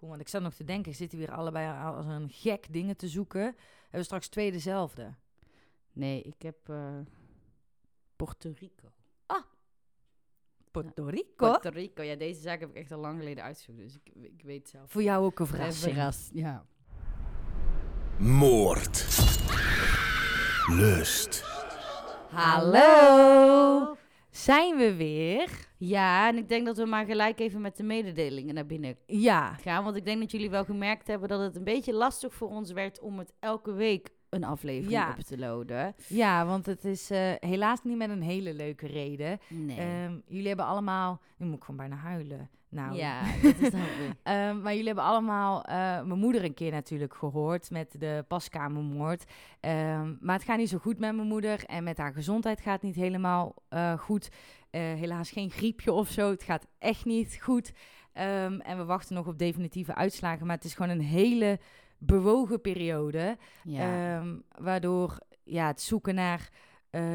Goed, want ik zat nog te denken, zitten we hier allebei als een gek dingen te zoeken? Hebben we straks twee dezelfde? Nee, ik heb uh, Puerto Rico. Ah, Puerto Rico? Puerto Rico, ja, deze zaak heb ik echt al lang geleden uitgezocht, dus ik, ik weet zelf. Voor jou ook een verrassing. Verras, ja. Moord. Lust. Hallo. Zijn we weer? Ja, en ik denk dat we maar gelijk even met de mededelingen naar binnen Ja. gaan. Want ik denk dat jullie wel gemerkt hebben dat het een beetje lastig voor ons werd om het elke week een aflevering Ja. op te loaden. Ja, want het is eh, helaas niet met een hele leuke reden. Nee. Ehm, jullie hebben allemaal... Nu moet ik gewoon bijna huilen. Nou, ja, dat is. Ehm, maar jullie hebben allemaal eh, mijn moeder een keer natuurlijk gehoord met de paskamermoord. Ehm, maar het gaat niet zo goed met mijn moeder en met haar gezondheid gaat het niet helemaal eh, goed. Eh, helaas geen griepje of zo. Het gaat echt niet goed. Ehm, en we wachten nog op definitieve uitslagen. Maar het is gewoon een hele bewogen periode. Ja. Waardoor ja, het zoeken naar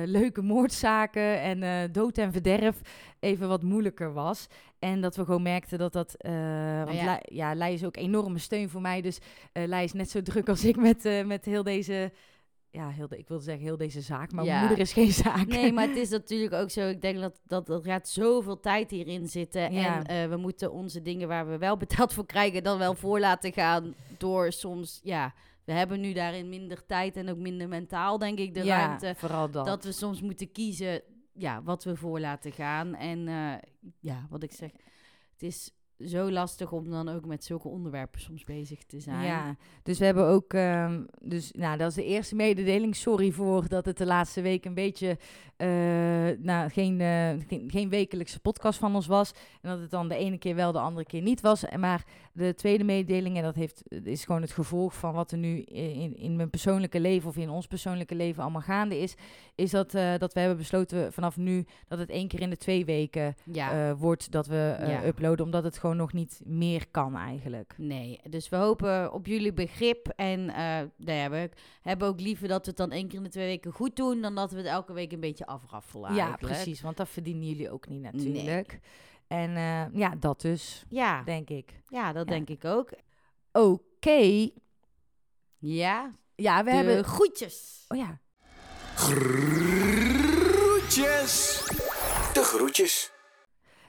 leuke moordzaken en dood en verderf even wat moeilijker was. En dat we gewoon merkten dat dat... eh want ja. Lei is ook enorme steun voor mij. Dus Lei is net zo druk als ik met, eh, met heel deze... Ja, heel de, ik wilde zeggen heel deze zaak, maar Ja. mijn moeder is geen zaak. Nee, maar het is natuurlijk ook zo. Ik denk dat, dat er gaat zoveel tijd hierin zitten. Ja. En we moeten onze dingen waar we wel betaald voor krijgen, dan wel voor laten gaan. Door soms, ja, we hebben nu daarin minder tijd en ook minder mentaal, denk ik, de ja, ruimte. vooral dat. Dat we soms moeten kiezen, ja, wat we voor laten gaan. En eh, ja, wat ik zeg, het is zo lastig om dan ook met zulke onderwerpen soms bezig te zijn. Ja, dus we hebben ook, ehm, dus nou, dat is de eerste mededeling. Sorry voor dat het de laatste week een beetje, eh, nou, geen, eh, geen, geen wekelijkse podcast van ons was. En dat het dan de ene keer wel, de andere keer niet was. En Maar de tweede mededeling, en dat heeft, is gewoon het gevolg van wat er nu in, in mijn persoonlijke leven of in ons persoonlijke leven allemaal gaande is, is dat, eh, dat we hebben besloten vanaf nu dat het één keer in de twee weken Ja. wordt dat we Ja. uploaden, omdat het gewoon nog niet meer kan eigenlijk. Nee, dus we hopen op jullie begrip. En eh nou ja, we hebben ook liever dat we het dan één keer in de twee weken goed doen... dan dat we het elke week een beetje afraffelen Ja, eigenlijk. precies, want dat verdienen jullie ook niet natuurlijk. En eh, ja, dat dus, Ja, denk ik. ja dat Ja. denk ik ook. Oké. Ja, Ja, we de hebben... groetjes. Oh ja. Groetjes. De groetjes.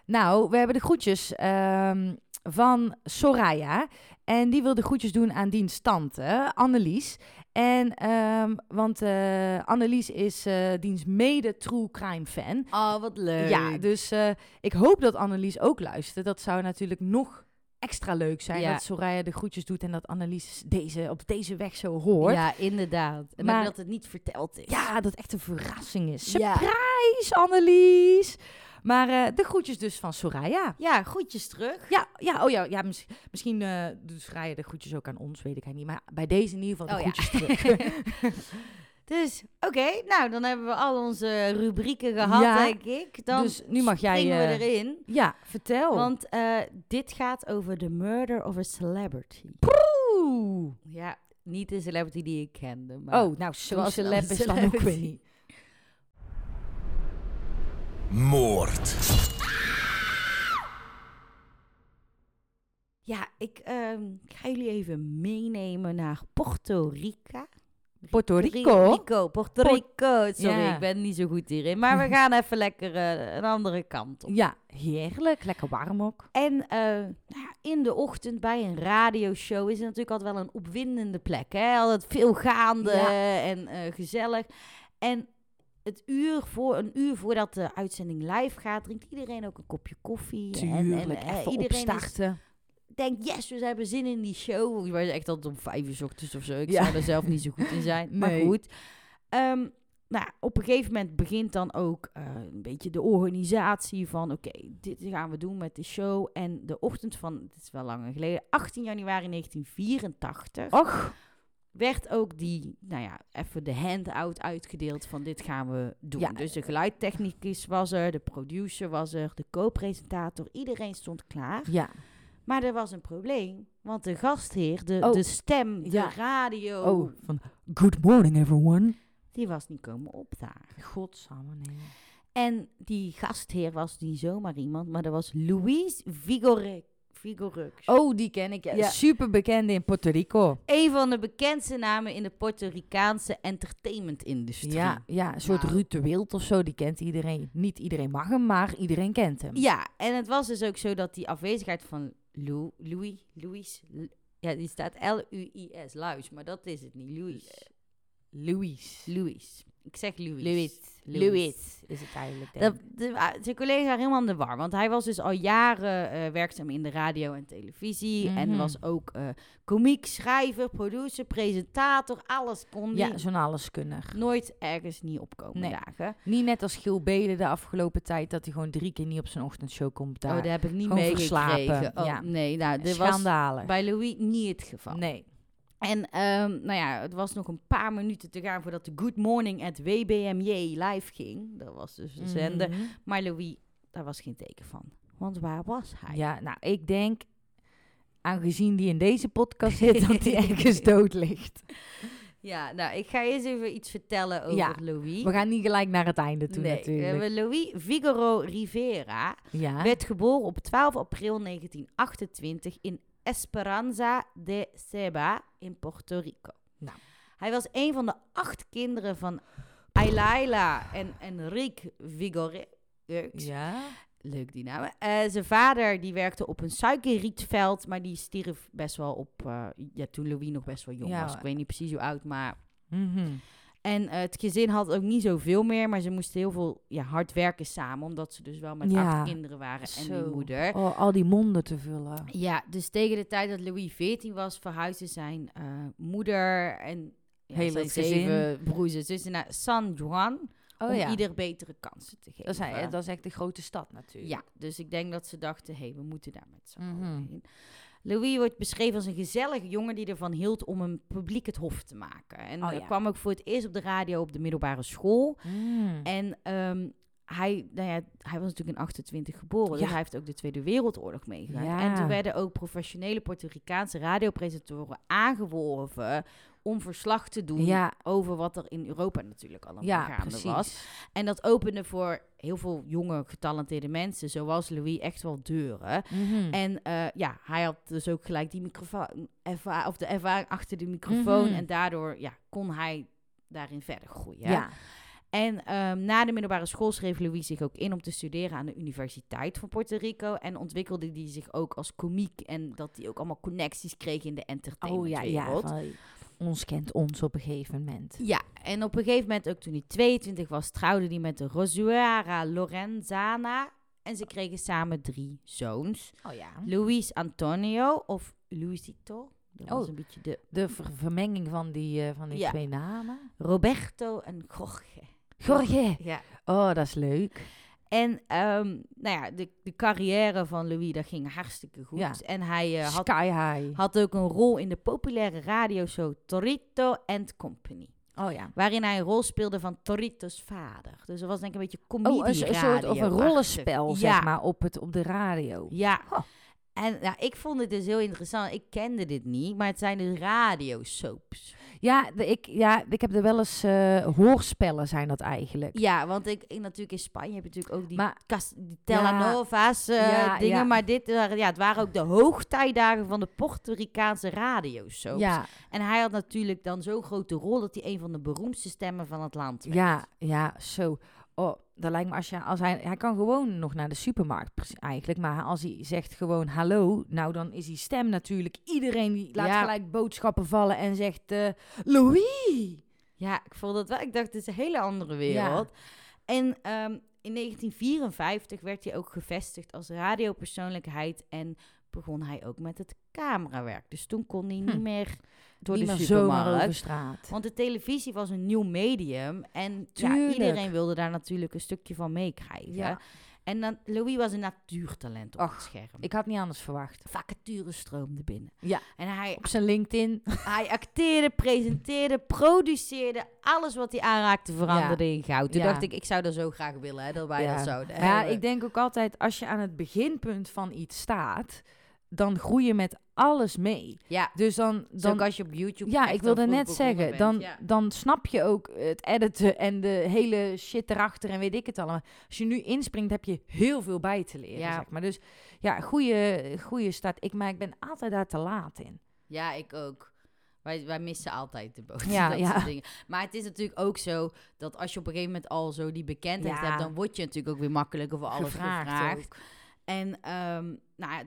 Nou, we hebben de groetjes ehm, van Soraya. En die wil de groetjes doen aan diens tante, Annelies. En, ehm, want eh, Annelies is eh diens mede true crime fan. Oh, wat leuk. Ja, dus eh, ik hoop dat Annelies ook luistert. Dat zou natuurlijk nog extra leuk zijn Ja. dat Soraya de groetjes doet en dat Annelies deze, op deze weg zo hoort. Ja, inderdaad. En Maar- dat het niet verteld is. Ja, dat echt een verrassing is. Ja. Surprise, Annelies! Maar eh, de groetjes dus van Soraya. Ja, groetjes terug. Ja, ja, oh ja, ja mis- misschien eh doet Soraya de groetjes ook aan ons, weet ik niet. Maar bij deze in ieder geval de Oh ja. groetjes terug. Dus, oké. nou, dan hebben we al onze rubrieken gehad, Ja. denk ik. Dan Dus nu mag jij, we eh, erin. ja, vertel. Want dit gaat over the murder of a celebrity. Ja, niet de celebrity die ik kende. Maar Oh, nou, zo Zoals celeb een is dan ook weer celebrity. niet. Moord. Ja, ik ehm, ga jullie even meenemen naar Puerto Rico. Puerto Rico? Rico, Puerto Rico. Sorry, Ja. ik ben niet zo goed hierin. Maar we gaan even lekker eh, een andere kant op. Ja, heerlijk. Lekker warm ook. En eh, nou ja, in de ochtend bij een radioshow is het natuurlijk altijd wel een opwindende plek. Hè? Altijd veel gaande Ja. en eh, gezellig. En het uur voor, een uur voordat de uitzending live gaat, drinkt iedereen ook een kopje koffie. En, en, Tuurlijk, eh, even iedereen is- opstarten. denkt, yes, we hebben zin in die show. Ik was echt altijd om vijf uur 's ochtends of zo. Ik Ja. zou er zelf niet zo goed in zijn. Maar goed. Ehm, nou, op een gegeven moment begint dan ook eh, een beetje de organisatie van... oké, dit gaan we doen met de show. En de ochtend van, het is wel langer geleden... 18 januari 1984... Och, werd ook die, nou ja, even de handout uitgedeeld van dit gaan we doen. Ja. Dus de geluidtechnicus was er, de producer was er, de co-presentator. Iedereen stond klaar. ja. Maar er was een probleem, want de gastheer, de, Oh, de stem, de ja. radio, Oh, van good morning everyone. die was niet komen opdagen. Godsamme, nee. En die gastheer was niet zomaar iemand, maar dat was Louise Oh, die ken ik. Ja. Ja. Super bekend in Puerto Rico. Een van de bekendste namen in de Puerto Ricaanse entertainment-industrie. Ja, ja, een soort. Ruud de Wild of zo. Die kent iedereen. Niet iedereen mag hem, maar iedereen kent hem. Ja, en het was dus ook zo dat die afwezigheid van Lou, Louis, Louis, ja, die staat L-U-I-S, Luis, maar dat is het niet, Louis. Louis. Louis. Ik zeg Louis. Louis. Louis is het eigenlijk. Dat, de, ah, zijn collega's waren helemaal in de war. Want hij was dus al jaren eh, werkzaam in de radio en televisie. En Mhm. was ook eh komiek, schrijver, producer, presentator. Alles kon. Ja, zo'n alleskunner. Nooit ergens niet opkomen Nee. dagen. Niet net als Giel Belen de afgelopen tijd, dat hij gewoon drie keer niet op zijn ochtendshow komt. Daar. Oh, dat heb ik niet Gewoon meegekregen. verslapen, Oh, ja. Nee, nou, dit was bij Louis niet het geval. Nee. En ehm, nou ja, het was nog een paar minuten te gaan voordat de Good Morning at WBMJ live ging. Dat was dus de zender. Mhm. Maar Louis, daar was geen teken van. Want waar was hij? Ja, nou, ik denk, aangezien die in deze podcast zit, dat hij ergens dood ligt. Ja, nou, ik ga eerst even iets vertellen over Ja, Louis. We gaan niet gelijk naar het einde toe nee, we natuurlijk. hebben Louis Figaro Rivera ja. werd geboren op 12 april 1928 in Esperanza de Ceba in Puerto Rico. Nou. Hij was een van de acht kinderen van Aylaila en Enrique Vigoreux. ja. Leuk die namen. Eh, zijn vader die werkte op een suikerrietveld, maar die stierf best wel op, eh, ja, toen Louis nog best wel jong Ja. was. Ik weet niet precies hoe oud, maar... Mhm. En eh, het gezin had ook niet zoveel meer, maar ze moesten heel veel ja, hard werken samen, omdat ze dus wel met Ja. acht kinderen waren en Zo. die moeder. Oh, al die monden te vullen. Ja, dus tegen de tijd dat Louis 14 was, verhuisde zijn eh, moeder en ja, Heel zijn zeven broers en zussen naar San Juan, Oh om ja. ieder betere kansen te geven. Dat is, hij- dat is echt de grote stad natuurlijk. Ja, dus ik denk dat ze dachten, hé, hey, we moeten daar met z'n allen Mhm. heen. Louis wordt beschreven als een gezellige jongen die ervan hield om een publiek het hof te maken. En Oh kwam ook voor het eerst op de radio op de middelbare school. Mm. En ehm, hij, nou ja, hij was natuurlijk in 28 geboren, dus hij heeft ook de Tweede Wereldoorlog meegemaakt. Ja. En toen werden ook professionele Puerto Ricaanse radiopresentatoren aangeworven om verslag te doen Ja, over wat er in Europa natuurlijk allemaal ja gaande precies. was. En dat opende voor heel veel jonge, getalenteerde mensen, zoals Louis, echt wel deuren. Mhm. En eh, ja, hij had dus ook gelijk die microfoon, of de ervaring achter de microfoon. Mhm. En daardoor ja, kon hij daarin verder groeien. ja. En ehm, na de middelbare school schreef Louis zich ook in om te studeren aan de Universiteit van Puerto Rico. En ontwikkelde hij zich ook als komiek. En dat hij ook allemaal connecties kreeg in de Oh ja, entertainmentwereld. ja. Ons kent ons op een gegeven moment. Ja, en op een gegeven moment, ook toen hij 22 was, trouwde hij met de Rosuara Lorenzana. En ze kregen samen drie zoons. Oh ja. Luis Antonio of Luisito. Dat was Oh. een beetje de De ver- vermenging van die, eh, van die Ja. twee namen. Roberto en Jorge. Jorge. Ja. Oh, dat is leuk. En ehm, nou ja, de, de carrière van Louis, dat ging hartstikke goed. Ja. En hij eh, had, had ook een rol in de populaire radioshow Torito and Company. Oh ja. Waarin hij een rol speelde van Torito's vader. Dus dat was denk ik een beetje comedie Oh, een, een soort of een rollenspel, zeg maar, op, het, op de radio. Ja. En ja, ik vond het dus heel interessant. Ik kende dit niet, maar het zijn dus radiosoaps. Ja, de, ik, ja, ik heb er wel eens eh, hoorspellen zijn dat eigenlijk. Ja, want ik, ik natuurlijk in Spanje heb je natuurlijk ook die, Maar cas, die telenova's eh, Ja, dingen. ja. Maar dit waren, ja, het waren ook de hoogtijdagen van de Puerto Ricaanse radiosoaps. ja, En hij had natuurlijk dan zo'n grote rol dat hij een van de beroemdste stemmen van het land werd. ja, ja, zo. Oh, dat lijkt me als, je, als hij, hij kan gewoon nog naar de supermarkt eigenlijk. Maar als hij zegt gewoon hallo, nou dan is die stem natuurlijk. Iedereen die laat Ja. gelijk boodschappen vallen en zegt eh, Louis. Ja, ik vond dat wel. Ik dacht, het is een hele andere wereld. En ehm, in 1954 werd hij ook gevestigd als radiopersoonlijkheid en begon hij ook met het camerawerk. Dus toen kon hij niet Hm. meer door Niet de meer zomaar over straat. Want de televisie was een nieuw medium en ja, iedereen wilde daar natuurlijk een stukje van meekrijgen. Ja. En dan, Louis was een natuurtalent op Och, het scherm. Ik had niet anders verwacht. Vacatures stroomden binnen. Ja. En hij, Op zijn LinkedIn. hij acteerde, presenteerde, produceerde. Alles wat hij aanraakte veranderde in goud. Toen Ja. dacht ik, ik zou dat zo graag willen, hè, dat wij Ja. dat zouden ja, ik denk ook altijd, als je aan het beginpunt van iets staat, dan groei je met alles mee. Ja, Dus dan, dan als je op YouTube ja, ik wilde net zeggen, dan, ja. dan snap je ook het editen en de hele shit erachter en weet ik het allemaal. Als je nu inspringt, heb je heel veel bij te leren, Ja. zeg maar. Dus ja, goede, goede start. Ik, maar ik ben altijd daar te laat in. Ja, ik ook. Wij, wij missen altijd de boot. Ja, dat ja. soort dingen. Maar het is natuurlijk ook zo dat als je op een gegeven moment al zo die bekendheid Ja. hebt, dan word je natuurlijk ook weer makkelijker voor alles Gevraagd gevraagd. En ehm, nou, ja,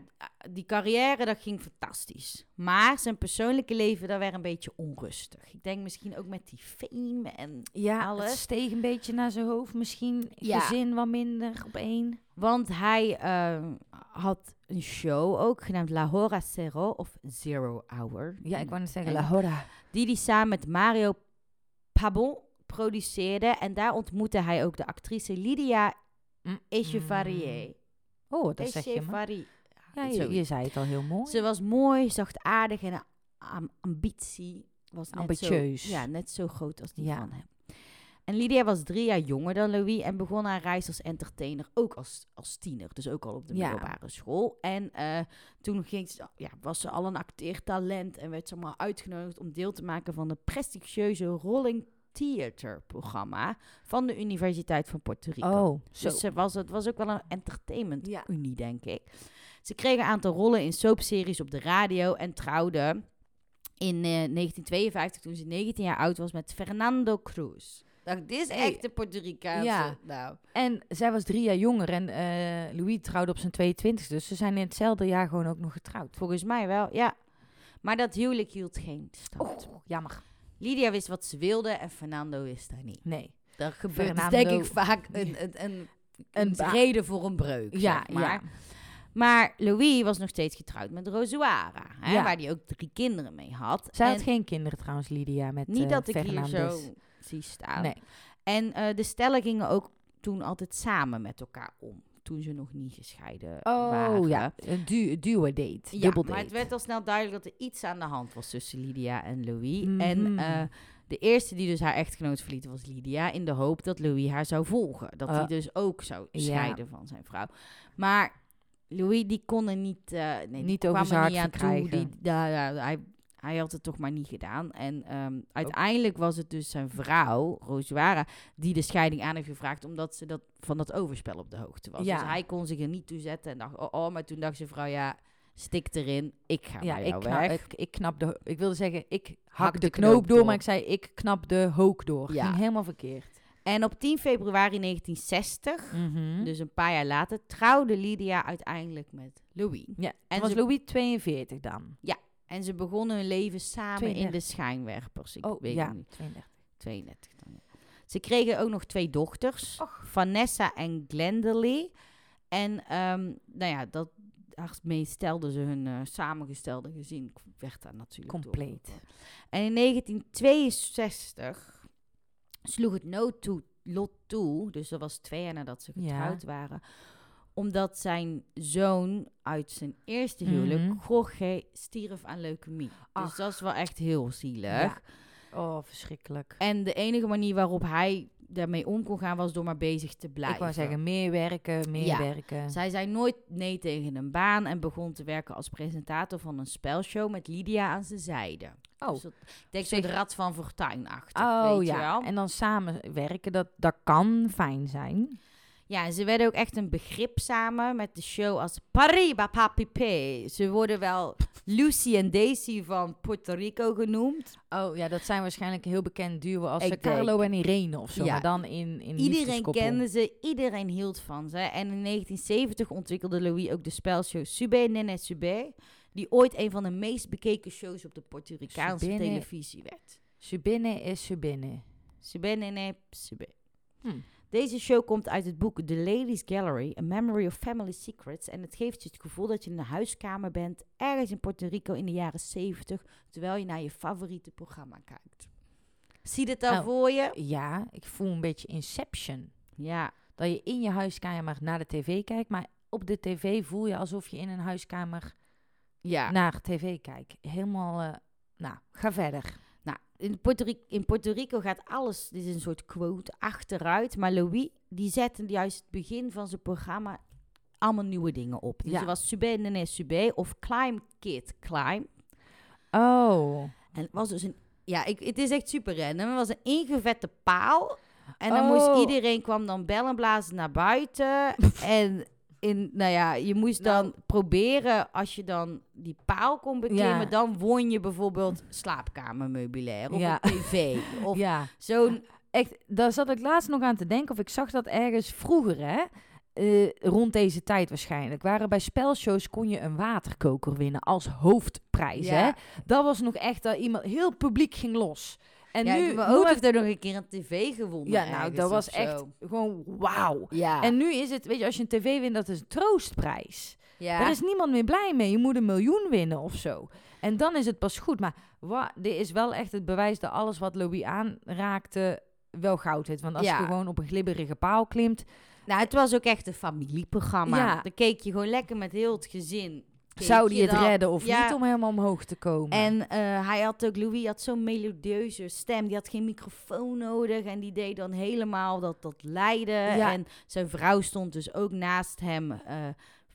die carrière, dat ging fantastisch. Maar zijn persoonlijke leven, dat werd een beetje onrustig. Ik denk misschien ook met die fame en Ja, Alles. het steeg een beetje naar zijn hoofd. Misschien Ja. gezin wat minder op één. Want hij eh, had een show ook, genaamd La Hora Zero of Zero Hour. Ja, ik wou net zeggen, En- La Hora. Die hij samen met Mario Pabon produceerde. En daar ontmoette hij ook de actrice Lydia Mm. Oh, dat zeg je maar. Echevarrier. Ja, je, zei het al heel mooi. Ze was mooi, zachtaardig en am- ambitie was net Ambitieus. Zo, ja, net zo groot als die Ja. van hem. En Lydia was drie jaar jonger dan Louis en begon haar reis als entertainer ook als, als tiener. Dus ook al op de Ja. middelbare school. En eh, toen ging ze, ja, was ze al een acteertalent en werd ze maar uitgenodigd om deel te maken van het prestigieuze Rolling Theater programma van de Universiteit van Puerto Rico. Oh, zo. Dus ze was, het was ook wel een entertainment Ja. unie, denk ik. Ze kreeg een aantal rollen in soapseries op de radio en trouwde in eh, 1952, toen ze 19 jaar oud was, met Fernando Cruz. Dacht, dit is Hey. echt de Puerto Ricaanse. Ja. Nou, En zij was drie jaar jonger en eh, Louis trouwde op zijn 22 dus ze zijn in hetzelfde jaar gewoon ook nog getrouwd. volgens mij wel, ja. Maar dat huwelijk hield geen stand. Oh, jammer. Lydia wist wat ze wilde en Fernando wist dat niet. Nee. Dat gebeurt Fernando- denk ik vaak een, een, een, een, reden voor een breuk, Ja, zeg maar. ja. Maar Louis was nog steeds getrouwd met Rosuara, hè, Ja. waar hij ook drie kinderen mee had. Zij En had geen kinderen trouwens, Lydia, met niet eh, dat ik hier zo zie staan. Nee. En eh, de stellen gingen ook toen altijd samen met elkaar om. Toen ze nog niet gescheiden waren. Oh ja, een du duo date, Ja, dubbel maar het werd al snel duidelijk dat er iets aan de hand was tussen Lydia en Louis. Mhm. En eh, de eerste die dus haar echtgenoot verliet was Lydia. In de hoop dat Louis haar zou volgen. Dat hij Ah. dus ook zou Ja. scheiden van zijn vrouw. Maar Louis die kon er niet, eh nee, Niet over kwam er zijn niet aan toe. Die, hij, hij had het toch maar niet gedaan. En ehm, uiteindelijk was het dus zijn vrouw, Rosuara, die de scheiding aan heeft gevraagd. Omdat ze dat, van dat overspel op de hoogte was. Ja. Dus hij kon zich er niet toe zetten. En dacht, oh, oh, maar toen dacht zijn vrouw, ja, stik erin. Ik ga ja, bij ik, jou knap, weg. ik, ik knap de... Ik wilde zeggen, ik hak, Hak de, de knoop, knoop door, door. maar ik zei, ik knap de hook door. Ja. Ging helemaal verkeerd. En op 10 februari 1960, Mhm. dus een paar jaar later, trouwde Lydia uiteindelijk met Louis. ja, en was Louis 42 dan? En ze begonnen hun leven samen in 32. de schijnwerpers. Ik Oh, weet ja, niet. 32. 32 dan. ja. Ze kregen ook nog twee dochters, Och. Vanessa en Glendalee. En ehm, nou ja, dat, daarmee stelden ze hun eh, samengestelde gezin. Werd daar natuurlijk door. Compleet. En in 1962 sloeg het nood toe, lot toe, dus dat was twee jaar nadat ze Ja. getrouwd waren, omdat zijn zoon uit zijn eerste huwelijk, Mhm. Jorge, stierf aan leukemie. Dus dat is wel echt heel zielig. Ja. Oh, verschrikkelijk. En de enige manier waarop hij daarmee om kon gaan, was door maar bezig te blijven. Ik wou zeggen, meer werken, meer Ja. werken. Zij zei nooit nee tegen een baan en begon te werken als presentator van een spelshow met Lydia aan zijn zijde. Oh. Dus dat- denk Zich- Rad van Fortuin achter. Oh weet je ja, wel? en dan samen werken, dat, dat kan fijn zijn. Ja, ze werden ook echt een begrip samen met de show als Pariba Papipe. Ze worden wel Lucy en Daisy van Puerto Rico genoemd. Oh ja, dat zijn waarschijnlijk een heel bekend duo als Ik eh, Carlo denk- en Irene of zo. Ja. Maar dan in, in Iedereen kende ze, iedereen hield van ze. En in 1970 ontwikkelde Louis ook de spelshow Sube Nene Sube. Die ooit een van de meest bekeken shows op de Puerto Ricaanse Subene- televisie werd. Subinne is Subinne. Sube Nene Sube. Hm. Deze show komt uit het boek The Ladies Gallery, A Memory of Family Secrets. En het geeft je het gevoel dat je in een huiskamer bent, ergens in Puerto Rico in de jaren 70, terwijl je naar je favoriete programma kijkt. Zie het dan Oh. voor je? Ja, ik voel een beetje Inception. Ja, Dat je in je huiskamer naar de tv kijkt, maar op de tv voel je alsof je in een huiskamer ja. naar tv kijkt. Helemaal, eh, nou, ga verder. In Puerto, Rico, in Puerto Rico gaat alles, dit is een soort quote, achteruit. Maar Louis, die zette juist het begin van zijn programma allemaal nieuwe dingen op. Dus Ja. er was Subé Nene Subé of Climb Kid Climb. Oh. En het was dus een... Ja, ik, het is echt super random. Het was een ingevette paal. En dan Oh. moest iedereen kwam dan bellen blazen naar buiten. en in, nou ja, je moest dan Nou. proberen, als je dan die paal kon beklimmen, Ja. dan won je bijvoorbeeld slaapkamermeubilair of Ja. een tv. Of ja. zo'n... Echt, daar zat ik laatst nog aan te denken. Of ik zag dat ergens vroeger, hè. eh, rond deze tijd waarschijnlijk. Waren bij spelshows kon je een waterkoker winnen als hoofdprijs. Ja. Hè? Dat was nog echt dat iemand heel publiek ging los. En ja, nu mijn het- heeft er nog een keer een tv gewonnen. Ja, nou, dat was zo. echt gewoon wauw. Ja, En nu is het, weet je, als je een tv wint, dat is een troostprijs. ja. Daar is niemand meer blij mee. Je moet een miljoen winnen of zo. En dan is het pas goed. Maar wa, dit is wel echt het bewijs dat alles wat Lobby aanraakte wel goud heeft. Want als Ja. je gewoon op een glibberige paal klimt... Nou, het was ook echt een familieprogramma. Ja. Dan keek je gewoon lekker met heel het gezin. Zou die het dan. redden of Ja. niet om helemaal omhoog te komen? En eh, hij had ook, Louis had zo'n melodieuze stem. Die had geen microfoon nodig. En die deed dan helemaal dat, dat leiden. Ja. En zijn vrouw stond dus ook naast hem. eh,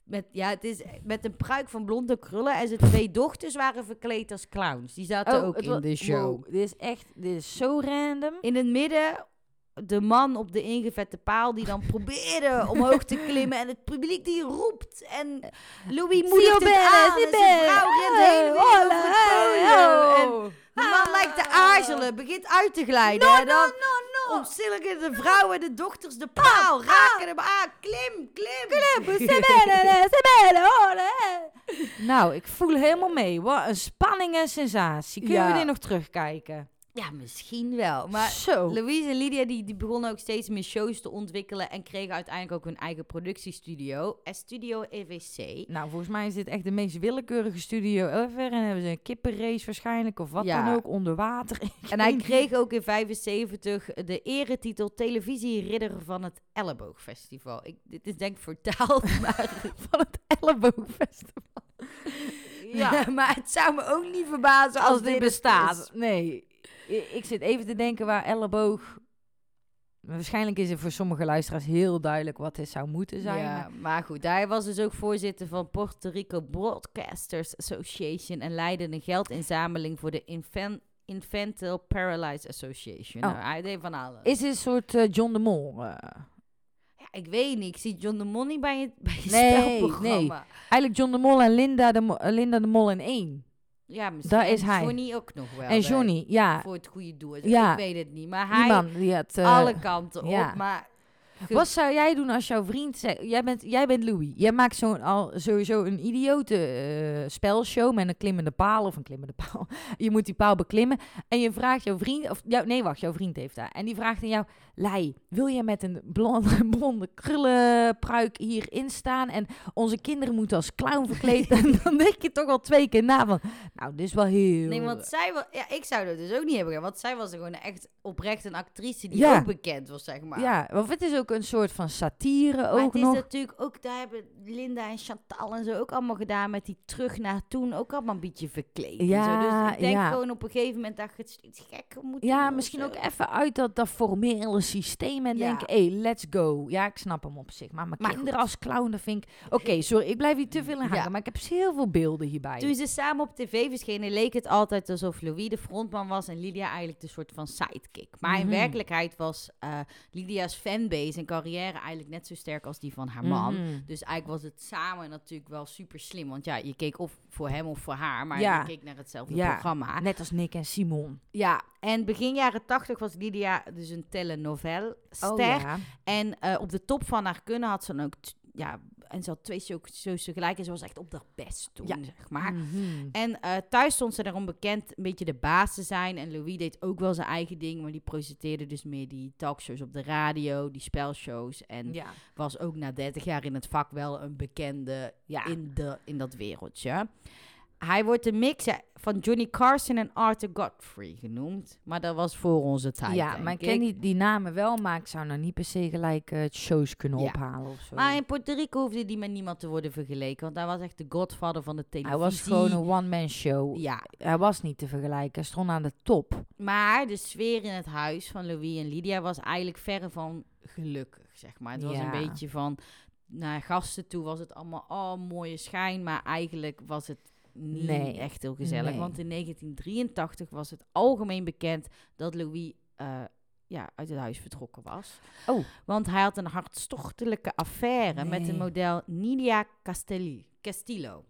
met, ja, het is met een pruik van blonde krullen. En zijn twee dochters waren verkleed als clowns. Die zaten ook Oh, het in de show. wow, dit is echt, dit is zo random. In het midden de man op de ingevette paal die dan probeerde omhoog te klimmen. En het publiek die roept. En Louis moedigt het aan. En zijn vrouw rent heen en podium. En oh. de man lijkt te aarzelen, begint uit te glijden. en dan omcirkelen de vrouwen de dochters de paal, raken hem aan. Klim, klim. Klim, Nou, ik voel helemaal mee. Wat een spanning en sensatie. Kunnen we dit nog terugkijken? Ja, misschien wel. Maar Zo. Louise en Lydia die, die begonnen ook steeds meer shows te ontwikkelen en kregen uiteindelijk ook hun eigen productiestudio, eh, Studio EVC. Nou, volgens mij is dit echt de meest willekeurige studio ever. En hebben ze een kippenrace waarschijnlijk, of wat Ja. dan ook, onder water. En hij kreeg ook in 75 de eretitel televisieridder van het Elleboogfestival. Ik, dit is denk ik vertaald, maar, van het elleboogfestival. ja. maar het zou me ook niet verbazen als, Als dit bestaat. is. Nee. Ik zit even te denken waar elleboog... Waarschijnlijk is het voor sommige luisteraars heel duidelijk wat dit zou moeten zijn. Ja, maar- goed, hij was dus ook voorzitter van Puerto Rico Broadcasters Association en leidde een geldinzameling voor de Infan Infantile Paralyzed Association. Oh. Nou, hij deed van alles. Is dit een soort eh, John de Mol? eh? Ja, ik weet niet, ik zie John de Money bij je, bij je Nee, spelprogramma. Eigenlijk John de Mol en Linda de, Mo- Linda de Mol in één. Ja, misschien. Daar is hij. Johnny ook nog wel. en bij- Johnny, ja. Voor het goede doel. Ja. Ik weet het niet, maar hij man, die had... eh, alle kanten ja. op. Maar Wat zou jij doen als jouw vriend zegt... Jij bent, jij bent Louis. Jij maakt zo'n al sowieso een idiote eh, spelshow met een klimmende paal of een klimmende paal. Je moet die paal beklimmen. En je vraagt jouw vriend... Of, jou, nee, wacht. Jouw vriend heeft daar. En die vraagt aan jou... Lei, wil je met een blonde, blonde krullenpruik hierin staan? En onze kinderen moeten als clown verkleed. en dan denk je toch al twee keer na van... Nou, dit is wel heel... nee, want zij was... Ja, ik zou dat dus ook niet hebben gedaan. Want zij was gewoon echt oprecht een actrice die Ja. ook bekend was, zeg maar. Ja, want het is ook een soort van satire Maar ook het is nog. natuurlijk ook, daar hebben Linda en Chantal en zo ook allemaal gedaan met die terug naar toen ook allemaal een beetje verkleed. en Ja, zo. Dus ik denk ja. gewoon op een gegeven moment dat je het iets gekker moet Ja, of misschien ook even uit dat, dat formele systeem en denken, hé, hey, let's go. Ja, ik snap hem op zich. Maar mijn Maar kinderen goed. als clown, dat vind ik... Oké, sorry, ik blijf hier te veel in hangen, maar ik heb heel veel beelden hierbij. Toen ze samen op tv verschenen, leek het altijd alsof Louis de frontman was en Lydia eigenlijk de soort van sidekick. Maar in Mhm. werkelijkheid was eh, Lydia's fanbase en carrière eigenlijk net zo sterk als die van haar man. Mhm. Dus eigenlijk was het samen natuurlijk wel super slim. Want ja, je keek of voor hem of voor haar, maar Ja. je keek naar hetzelfde Ja. programma. Net als Nick en Simon. Ja, en begin jaren tachtig was Lydia dus een telenovel-ster. Oh, ja. En eh, op de top van haar kunnen had ze dan ook... Ja, en ze had twee show- shows tegelijk en ze was echt op haar best toen, Ja. zeg maar. Mhm. En eh, thuis stond ze daarom bekend een beetje de baas te zijn. En Louis deed ook wel zijn eigen ding. Maar die presenteerde dus meer die talkshows op de radio, die spelshows. En Ja. was ook na 30 jaar in het vak wel een bekende Ja. in, de, in dat wereldje. Hij wordt de mix van Johnny Carson en Arthur Godfrey genoemd. Maar dat was voor onze tijd. ja, maar ik ken die, die namen wel, maar ik zou nou niet per se gelijk eh, shows kunnen Ja. ophalen of zo. Maar in Puerto Rico hoefde die met niemand te worden vergeleken. Want hij was echt de godfather van de televisie. Hij was gewoon een one-man show. Ja, Hij was niet te vergelijken. Hij stond aan de top. Maar de sfeer in het huis van Louis en Lydia was eigenlijk verre van gelukkig, zeg maar. Het was Ja. een beetje van... naar gasten toe was het allemaal oh, mooie schijn. Maar eigenlijk was het niet Nee. echt heel gezellig. Nee. Want in 1983 was het algemeen bekend dat Louis eh, ja, uit het huis vertrokken was. Oh. Want hij had een hartstochtelijke affaire met een model Nidia Castelli, Castillo.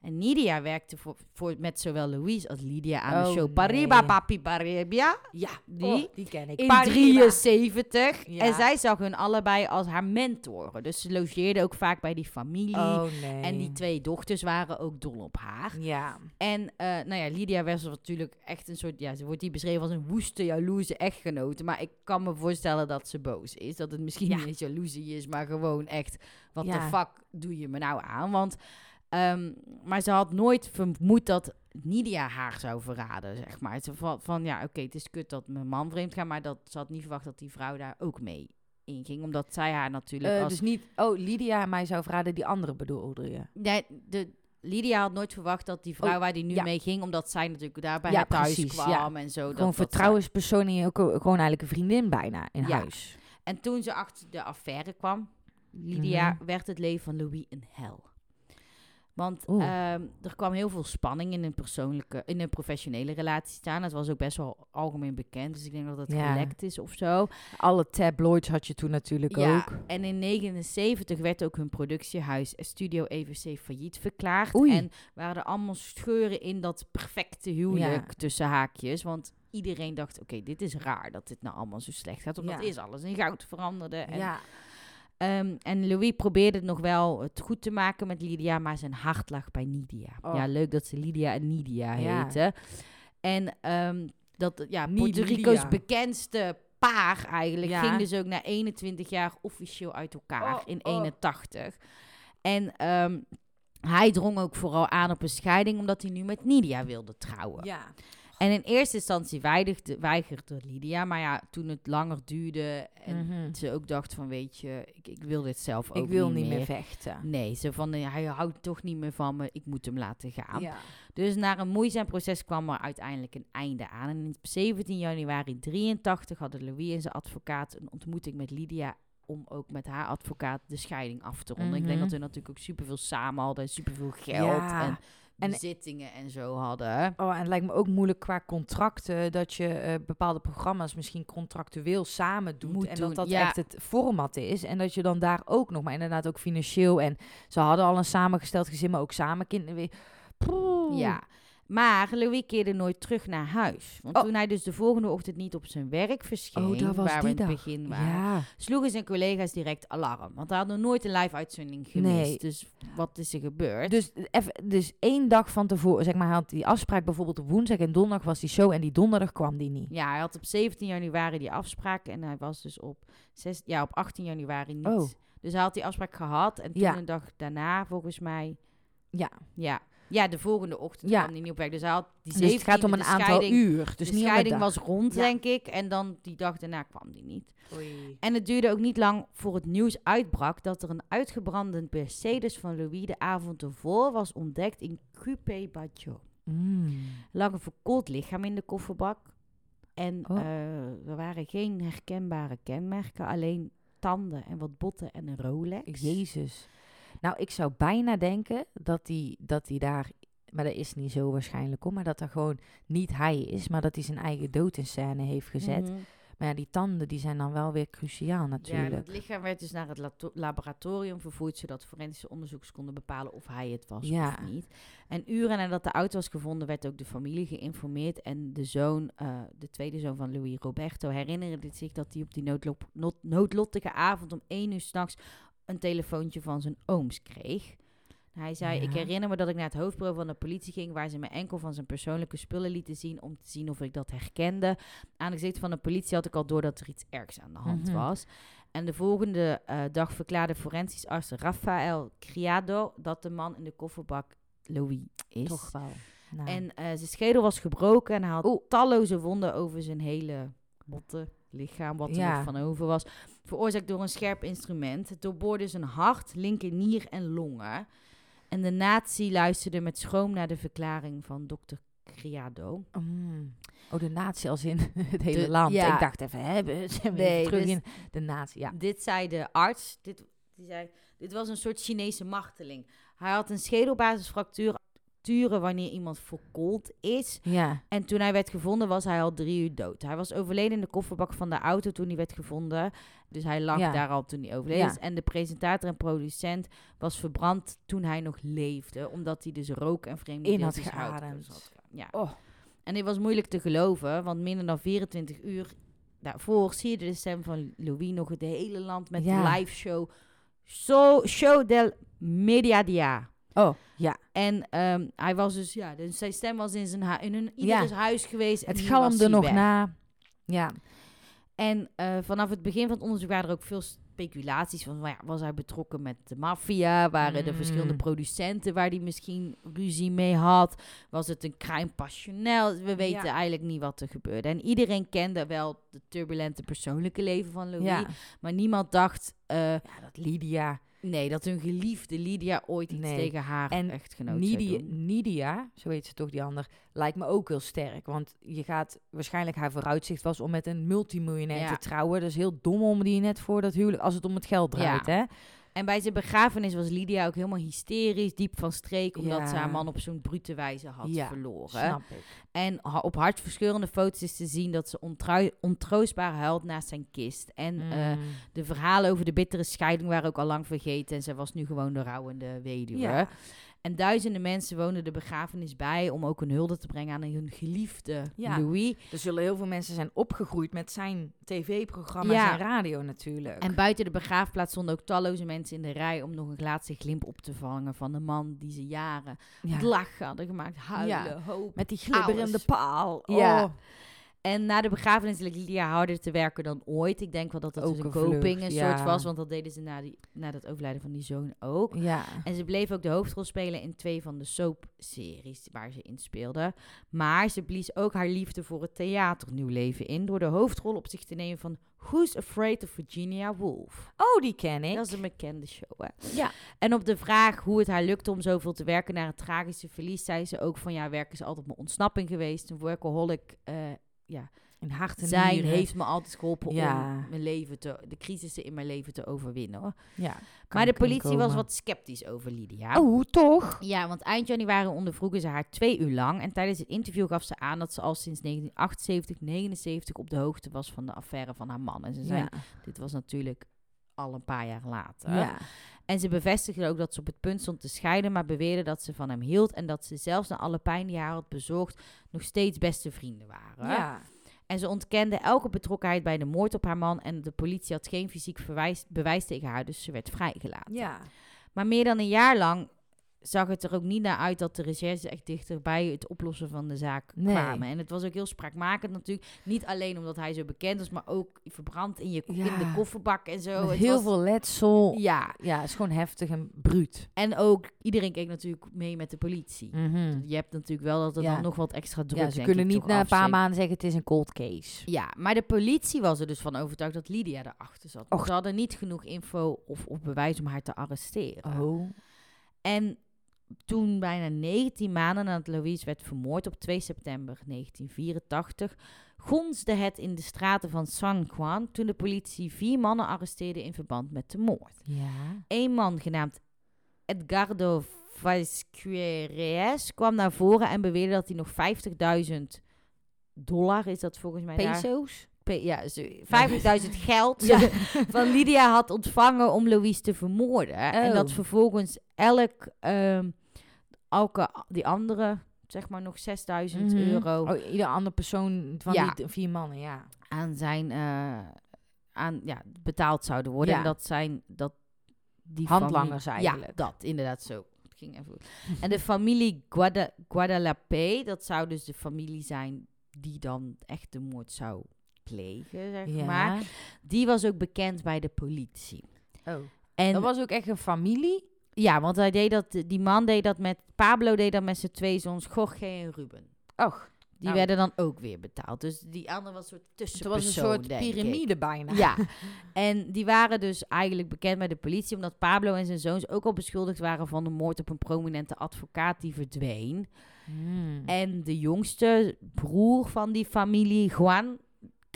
En Nidia werkte voor, voor, met zowel Louise als Lydia aan de Oh, show Pariba nee. Papi Paribia Ja, Die? oh, die ken ik. in Pariba. 73. Ja. En zij zag hun allebei als haar mentoren. Dus ze logeerde ook vaak bij die familie. Oh nee. En die twee dochters waren ook dol op haar. Ja. En eh, nou ja, Lydia was natuurlijk echt een soort... Ja, ze wordt hier beschreven als een woeste, jaloerse echtgenote. Maar ik kan me voorstellen dat ze boos is. Dat het misschien Ja. niet eens jaloezie is, maar gewoon echt... Wat de Ja. fuck doe je me nou aan? Want... ehm, maar ze had nooit vermoed dat Nidia haar zou verraden, zeg maar. Ze van, van ja, oké, het is kut dat mijn man vreemd gaat... maar dat, ze had niet verwacht dat die vrouw daar ook mee inging. Omdat zij haar natuurlijk Eh, als... dus niet, oh, Lydia mij zou verraden, die andere bedoelde je? Nee, de, Lydia had nooit verwacht dat die vrouw Oh, waar die nu ja. mee ging, omdat zij natuurlijk daar bij Ja, haar thuis precies, kwam en zo. Gewoon dat, vertrouwenspersoon en ook gewoon eigenlijk een vriendin bijna in huis. En toen ze achter de affaire kwam, Lydia, Mhm. werd het leven van Louis een hel. Want ehm, er kwam heel veel spanning in een persoonlijke, in een professionele relatie staan. Het was ook best wel algemeen bekend, dus ik denk dat Ja. gelekt is of zo. Alle tabloids had je toen natuurlijk Ja, ook. en in 79 werd ook hun productiehuis Studio EVC failliet verklaard. Oei. En waren er allemaal scheuren in dat perfecte huwelijk Ja. tussen haakjes. Want iedereen dacht, oké, dit is raar dat dit nou allemaal zo slecht gaat. Omdat is alles in goud veranderde. En, ja. Ehm, en Louis probeerde het nog wel het goed te maken met Lydia, maar zijn hart lag bij Nidia. Oh. Ja, leuk dat ze Lydia en Nidia Ja. heten. En ehm, dat, ja, Puerto Rico's bekendste paar eigenlijk Ja. ging dus ook na 21 jaar officieel uit elkaar Oh, in oh. 81. En ehm, hij drong ook vooral aan op een scheiding, omdat hij nu met Nidia wilde trouwen. ja. En in eerste instantie weigerde, weigerde Lydia, maar ja, toen het langer duurde en Mhm. ze ook dacht van, weet je, ik, ik wil dit zelf ook Ik wil niet meer vechten. Nee, ze van, eh, hij houdt toch niet meer van me, ik moet hem laten gaan. Ja. Dus na een moeizaam proces kwam er uiteindelijk een einde aan. En op 17 januari 83 hadden Louis en zijn advocaat een ontmoeting met Lydia om ook met haar advocaat de scheiding af te ronden. Ik denk Mhm. dat we natuurlijk ook superveel samen hadden en superveel geld Ja. en En- bezittingen en zo hadden. Oh, en het lijkt me ook moeilijk qua contracten dat je eh, bepaalde programma's misschien contractueel samen doet. Moet en doen, dat dat ja. echt het format is. En dat je dan daar ook nog, maar inderdaad ook financieel. En ze hadden al een samengesteld gezin, maar ook samen kinderen. Ja. Maar Louis keerde nooit terug naar huis. Want Oh. toen hij dus de volgende ochtend niet op zijn werk verscheen, Oh, waar we in het begin waren, Ja. sloegen zijn collega's direct alarm. Want hij had nog nooit een live-uitzending gemist. Nee. Dus wat is er gebeurd? Dus, even, dus één dag van tevoren, zeg maar, hij had die afspraak bijvoorbeeld op woensdag en donderdag was die show en die donderdag kwam die niet. Ja, hij had op 17 januari die afspraak en hij was dus op, 6, ja, op 18 januari niet. Oh. Dus hij had die afspraak gehad en toen Ja. een dag daarna, volgens mij, Ja, ja, ja de volgende ochtend Ja. kwam hij niet op werk. Dus hij had die dus het gaat om 17e, een aantal scheiding, uur. Dus de niet scheiding was rond, Ja. denk ik. En dan die dag daarna kwam die niet. Oei. En het duurde ook niet lang voor het nieuws uitbrak dat er een uitgebrande Mercedes van Louis de avond ervoor was ontdekt in Coupé Baggio. Mm. Er lag een verkoold lichaam in de kofferbak. En Oh. eh, er waren geen herkenbare kenmerken, alleen tanden en wat botten en een Rolex. Jezus. Nou, ik zou bijna denken dat hij dat die daar, maar dat is niet zo waarschijnlijk hoor, maar dat er gewoon niet hij is, maar dat hij zijn eigen dood in scène heeft gezet. Mhm. Maar ja, die tanden die zijn dan wel weer cruciaal Ja, natuurlijk. het lichaam werd dus naar het laboratorium vervoerd, zodat forensische onderzoekers konden bepalen of hij het was Ja. of niet. En uren nadat de auto was gevonden, werd ook de familie geïnformeerd. En de zoon, eh, de tweede zoon van Louis Roberto, herinnerde zich dat hij op die noodlottige avond om één uur s'nachts een telefoontje van zijn ooms kreeg. Hij zei, ik herinner me dat ik naar het hoofdbureau van de politie ging... waar ze me enkel van zijn persoonlijke spullen lieten zien... om te zien of ik dat herkende. Aan het gezicht van de politie had ik al door dat er iets ergs aan de hand Mhm. was. En de volgende eh, dag verklaarde forensisch arts Rafael Criado... dat de man in de kofferbak Louis is. Toch wel. Nou, En eh, zijn schedel was gebroken en hij had Oeh. talloze wonden over zijn hele botte lichaam, wat er Ja. nog van over was. Veroorzaakt door een scherp instrument. Het doorboorde zijn hart, linker nier en longen. En de nazi luisterde met schroom naar de verklaring van dokter Criado. mm. Oh, de natie als in het hele De- land. ja. Ik dacht even, Nee, even terug dus- in de natie. Ja. Dit zei de arts. Dit, die zei, Dit was een soort Chinese marteling. Hij had een schedelbasisfractuur wanneer iemand verkoold is. Ja. En toen hij werd gevonden was hij al drie uur dood. Hij was overleden in de kofferbak van de auto toen hij werd gevonden. Dus hij lag Ja. daar al toen hij overleden is. En de presentator en producent was verbrand toen hij nog leefde. Omdat hij dus rook en vreemde In had geademd. had Ja. Oh. En dit was moeilijk te geloven, want minder dan 24 uur daarvoor zie je de stem van Louis nog het hele land met Ja. de live show. So, show del Mediadia. Oh, ja. En ehm, hij was dus, ja, dus zijn stem was in, zijn hu- in hun ieders huis geweest. en Het galmde nog weg. na. Ja. En eh, vanaf het begin van het onderzoek waren er ook veel speculaties van, ja, was hij betrokken met de maffia? Waren er Mm. verschillende producenten waar hij misschien ruzie mee had? Was het een crime passionnel? We weten Ja. eigenlijk niet wat er gebeurde. En iedereen kende wel het turbulente persoonlijke leven van Louis. Ja. Maar niemand dacht, eh, ja, dat Lydia. nee, dat hun geliefde Lydia ooit iets Nee. tegen haar En echtgenoot Nidia. Nidia, zo heet ze toch die ander, lijkt me ook heel sterk. Want je gaat, waarschijnlijk haar vooruitzicht was om met een multimiljonair Ja. te trouwen. Dat is heel dom om die net voor dat huwelijk, als het om het geld draait, Ja. hè? En bij zijn begrafenis was Lydia ook helemaal hysterisch, diep van streek, omdat Ja. ze haar man op zo'n brute wijze had Ja, verloren. Snap ik. En op hartverscheurende foto's is te zien dat ze ontroostbaar huilt naast zijn kist. En eh, Mm. de verhalen over de bittere scheiding waren ook al lang vergeten. En zij was nu gewoon de rouwende weduwe. Ja. En duizenden mensen woonden de begrafenis bij om ook een hulde te brengen aan hun geliefde Ja. Louis. Er zullen heel veel mensen zijn opgegroeid met zijn tv-programma's Ja. en radio natuurlijk. En buiten de begraafplaats stonden ook talloze mensen in de rij om nog een laatste glimp op te vangen van de man die ze jaren ja. het lachen hadden gemaakt, huilen, hoop. Met die glibberende paal. Ja. En na de begrafenis leek Lydia harder te werken dan ooit. Ik denk wel dat dat Ook dus een coping een ja. soort was, want dat deden ze na, die, na dat overlijden van die zoon ook. Ja. En ze bleef ook de hoofdrol spelen in twee van de soapseries waar ze in speelde. Maar ze blies ook haar liefde voor het theater nieuw leven in door de hoofdrol op zich te nemen van Who's Afraid of Virginia Woolf. Oh, die ken ik. Dat is een bekende show, hè? Ja. En op de vraag hoe het haar lukte om zoveel te werken naar het tragische verlies, zei ze ook van ja, werken is altijd mijn ontsnapping geweest. Een workaholic, eh, ja, en zijn nieren. heeft me altijd geholpen Ja. om mijn leven te, de crisissen in mijn leven te overwinnen. Hoor. Ja. maar de politie was wat sceptisch over Lydia. Oh, toch? Ja, want eind januari ondervroegen ze haar twee uur lang. En tijdens het interview gaf ze aan dat ze al sinds 1978, 79 op de hoogte was van de affaire van haar man. En ze zei, Ja. dit was natuurlijk al een paar jaar later. Ja. En ze bevestigde ook dat ze op het punt stond te scheiden, maar beweerde dat ze van hem hield. En dat ze zelfs na alle pijn die haar had bezorgd, nog steeds beste vrienden waren. Ja. En ze ontkende elke betrokkenheid bij de moord op haar man. En de politie had geen fysiek verwijs, bewijs tegen haar, dus ze werd vrijgelaten. Ja. Maar meer dan een jaar lang zag het er ook niet naar uit dat de recherche echt dichter bij het oplossen van de zaak Nee. kwamen. En het was ook heel spraakmakend natuurlijk. Niet alleen omdat hij zo bekend was, maar ook verbrand in, je, in de kofferbak en zo. Het heel was- veel letsel. Ja, Ja, het is gewoon heftig en bruut. en ook iedereen keek natuurlijk mee met de politie. Mhm. Je hebt natuurlijk wel dat er Ja. dan nog wat extra druk Ja, ze kunnen niet na een paar maanden zeggen het is een cold case. Ja, maar de politie was er dus van overtuigd dat Lydia erachter zat. Och. Ze hadden niet genoeg info of, of bewijs om haar te arresteren. Oh. En toen bijna 19 maanden nadat Louise werd vermoord op 2 september 1984, gonsde het in de straten van San Juan toen de politie vier mannen arresteerde in verband met de moord. Ja. Eén man genaamd Edgardo Vasquez kwam naar voren en beweerde dat hij nog 50.000 dollar, is dat volgens mij? Peso's? Ja, zo- 50.000 geld Ja. van Lydia had ontvangen om Louise te vermoorden. En Oh. dat vervolgens elk, ehm, elke, die andere, zeg maar nog 6000 Mhm. euro Oh, ieder andere persoon van Ja. die vier mannen, ja. aan zijn, eh, aan, ja, betaald zouden worden. Ja. En dat zijn, dat die Handlangers familie- eigenlijk. Ja, dat, inderdaad zo. Het ging even. En de familie Guada, Guadalape, dat zou dus de familie zijn die dan echt de moord zou plegen, zeg Ja. maar. Die was ook bekend bij de politie. Oh. En Dat was ook echt een familie? ja, want hij deed dat, die man deed dat met, Pablo deed dat met zijn twee zoons, Jorge en Ruben. Och, Die Nou. werden dan ook weer betaald. Dus die andere was een soort het tussenpersoon, was een soort piramide bijna. Ja, en die waren dus eigenlijk bekend bij de politie... omdat Pablo en zijn zoons ook al beschuldigd waren... van de moord op een prominente advocaat die verdween. Hmm. En de jongste broer van die familie, Juan...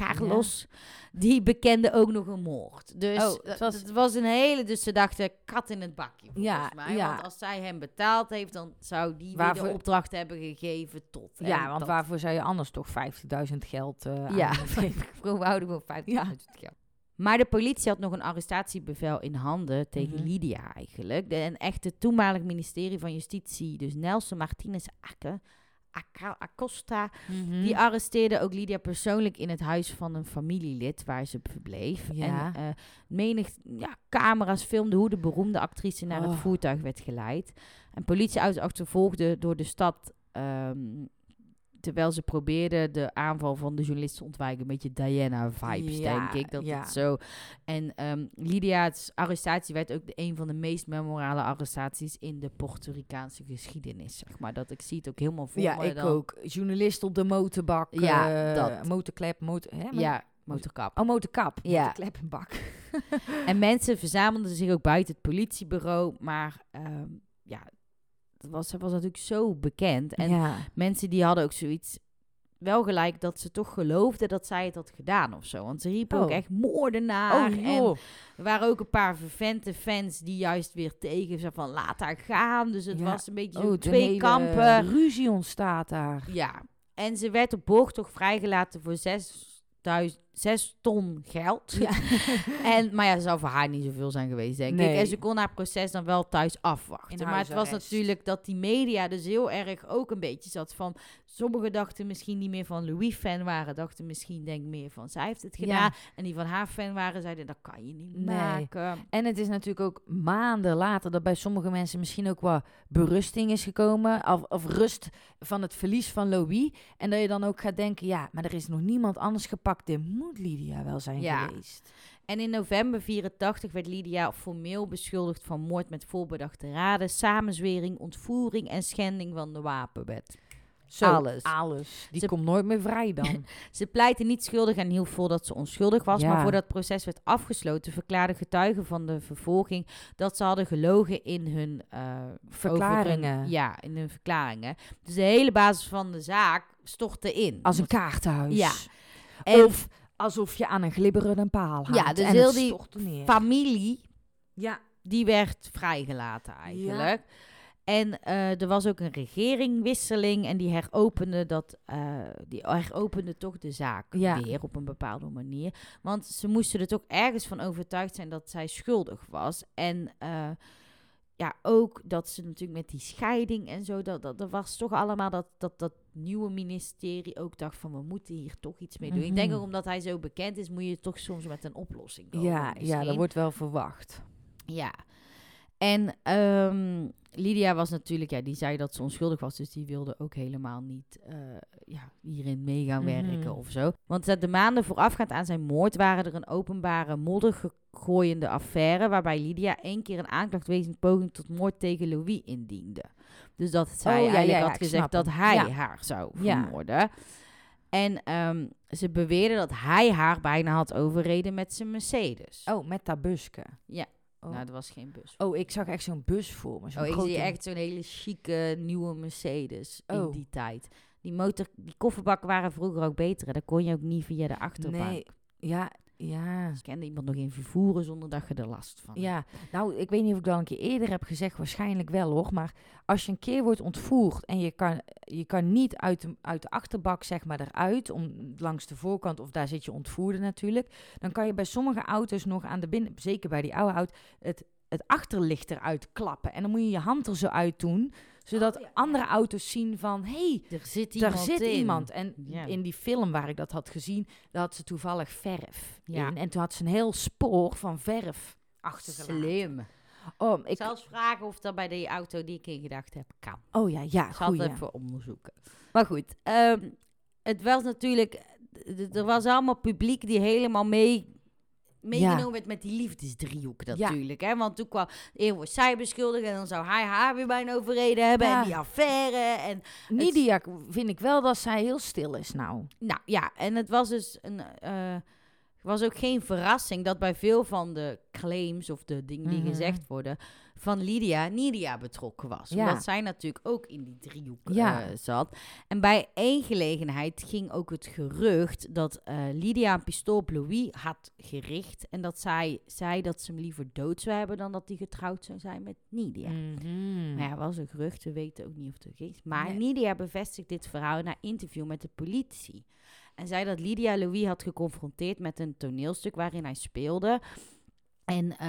Carlos, die bekende ook nog een moord. Dus Oh, het, het was, was- het was een hele, dus ze dachten kat in het bakje volgens Ja, mij. ja. Want als zij hem betaald heeft, dan zou die Waarvoor- de opdracht hebben gegeven tot. Ja, want dat- waarvoor zou je anders toch 50.000 geld eh Ja, we houden gewoon 50 Ja. geld. Maar de politie had nog een arrestatiebevel in handen tegen Mhm. Lydia eigenlijk. De, en echt het toenmalig ministerie van Justitie, dus Nelson Martinez Akke, Acosta, Mhm. die arresteerde ook Lydia persoonlijk in het huis van een familielid waar ze verbleef. Ja. En eh, menig ja, camera's filmden hoe de beroemde actrice naar het Oh. voertuig werd geleid. En politie achtervolgde door de stad. ehm, terwijl ze probeerden de aanval van de journalist te ontwijken. Een beetje Diana-vibes, Ja, denk ik. Dat ja. het zo. En ehm, Lydia's arrestatie werd ook de, een van de meest memorale arrestaties in de Puerto Ricaanse geschiedenis. Zeg maar. Dat ik zie het ook helemaal voor Ja, me ik dan. ook. Journalist op de motorbak. Ja, eh, dat. Motorklep, motor... Hè, mo- Ja, motorkap. Oh, motorkap. Ja. Motorklep en bak. En mensen verzamelden zich ook buiten het politiebureau. Maar ehm, ja, was, het was natuurlijk zo bekend. En ja. mensen die hadden ook zoiets wel gelijk dat ze toch geloofden dat zij het had gedaan of zo. Want ze riepen ook Oh. echt moordenaar. Oh, en er waren ook een paar vervente fans die juist weer tegen ze van laat haar gaan. Dus het Ja. was een beetje Oh, twee kampen. ruzie ontstaat daar. Ja. En ze werd op borgtocht vrijgelaten voor 6000 zes ton geld. Ja. En, maar ja, dat zou voor haar niet zoveel zijn geweest, denk ik. En ze kon haar proces dan wel thuis afwachten. Maar het was natuurlijk dat die media dus heel erg ook een beetje zat van... Sommigen dachten misschien niet meer van Louis fan waren. Dachten misschien denk meer van zij heeft het Ja. gedaan. En die van haar fan waren zeiden dat kan je niet Nee. maken. En het is natuurlijk ook maanden later dat bij sommige mensen misschien ook wel berusting is gekomen. Of, of rust van het verlies van Louis. En dat je dan ook gaat denken, ja, maar er is nog niemand anders gepakt. Dit moet Lydia wel zijn Ja. geweest. En in november 84 werd Lydia formeel beschuldigd van moord met voorbedachte raden, samenzwering, ontvoering en schending van de wapenwet. Zo, Alles. alles. Die Ze- komt nooit meer vrij dan. Ze pleitte niet schuldig en hield vol dat ze onschuldig was. Ja. Maar voordat het proces werd afgesloten, verklaarden getuigen van de vervolging dat ze hadden gelogen in hun eh, Verklaringen. ja, in hun verklaringen. Dus de hele basis van de zaak stortte in. Als een kaartenhuis. Ja. En Of alsof je aan een glibberende paal hangt. Ja, dus en heel die familie, Ja. die werd vrijgelaten eigenlijk. En eh, er was ook een regeringwisseling en die heropende, dat, eh, die heropende toch de zaak Ja. weer op een bepaalde manier. Want ze moesten er toch ergens van overtuigd zijn dat zij schuldig was. En eh, ja, ook dat ze natuurlijk met die scheiding en zo, dat, dat, dat was toch allemaal dat, dat dat nieuwe ministerie ook dacht van we moeten hier toch iets mee doen. Ik denk Mhm. ook omdat hij zo bekend is, moet je toch soms met een oplossing komen. Ja, ja, dat wordt wel verwacht. Ja. En ehm, Lydia was natuurlijk, ja, die zei dat ze onschuldig was, dus die wilde ook helemaal niet eh, ja, hierin mee gaan Mhm. werken of zo. Want de maanden voorafgaand aan zijn moord waren er een openbare moddergooiende affaire, waarbij Lydia één keer een aanklacht wegens poging tot moord tegen Louis indiende. Dus dat zij Oh, ja, eigenlijk ja, ja, had gezegd dat hij haar zou vermoorden. En ehm, ze beweerde dat hij haar bijna had overreden met zijn Mercedes. Oh, met dat busje. Ja. Oh. Nou, er was geen bus. oh, ik zag echt zo'n bus voor me. zo'n Oh, ik zie echt zo'n hele chique nieuwe Mercedes in Oh. die tijd. Die, motor, die kofferbakken waren vroeger ook beter. Daar kon je ook niet via de achterbank. Nee, ja, ja. Dus kende iemand nog in vervoeren zonder dat je er last van. Ja, nou, ik weet niet of ik dat een keer eerder heb gezegd, waarschijnlijk wel hoor. Maar als je een keer wordt ontvoerd en je kan, je kan niet uit de, uit de achterbak zeg maar eruit, om, langs de voorkant, of daar zit je ontvoerde natuurlijk, dan kan je bij sommige auto's nog aan de binnen, zeker bij die oude auto, het, het achterlicht eruit klappen. En dan moet je je hand er zo uit doen, zodat Oh, ja. andere auto's zien van, hé, hey, Er zit daar iemand zit in. iemand. En Ja. in die film waar ik dat had gezien, daar had ze toevallig verf Ja. in. En toen had ze een heel spoor van verf achtergelaten. Slim. Oh, Ik Zelfs vragen of dat bij die auto die ik in gedacht heb kan. oh ja, ja, Ik zal het even onderzoeken. Maar goed, ehm, het was natuurlijk... Er was allemaal publiek die helemaal mee... Meegenomen werd met die liefdesdriehoek Ja. natuurlijk. Hè? Want toen kwam... Eerst wordt zij beschuldigd en dan zou hij haar weer bijna overreden hebben. Ja. En die affaire. En Nidia vind ik wel dat zij heel stil is nou. nou ja, en het was dus een... het was ook geen verrassing dat bij veel van de claims of de dingen die Mhm. gezegd worden... van Lydia, Nidia betrokken was. Ja. Omdat zij natuurlijk ook in die driehoek Ja. eh, zat. En bij één gelegenheid ging ook het gerucht dat eh, Lydia een pistool op Louis had gericht. En dat zij zei dat ze hem liever dood zou hebben dan dat hij getrouwd zou zijn met Nidia. Mhm. Maar ja, was een gerucht, we weten ook niet of het is. Maar Nee. Nidia bevestigt dit verhaal na interview met de politie. En zei dat Lydia Louis had geconfronteerd met een toneelstuk waarin hij speelde. En eh,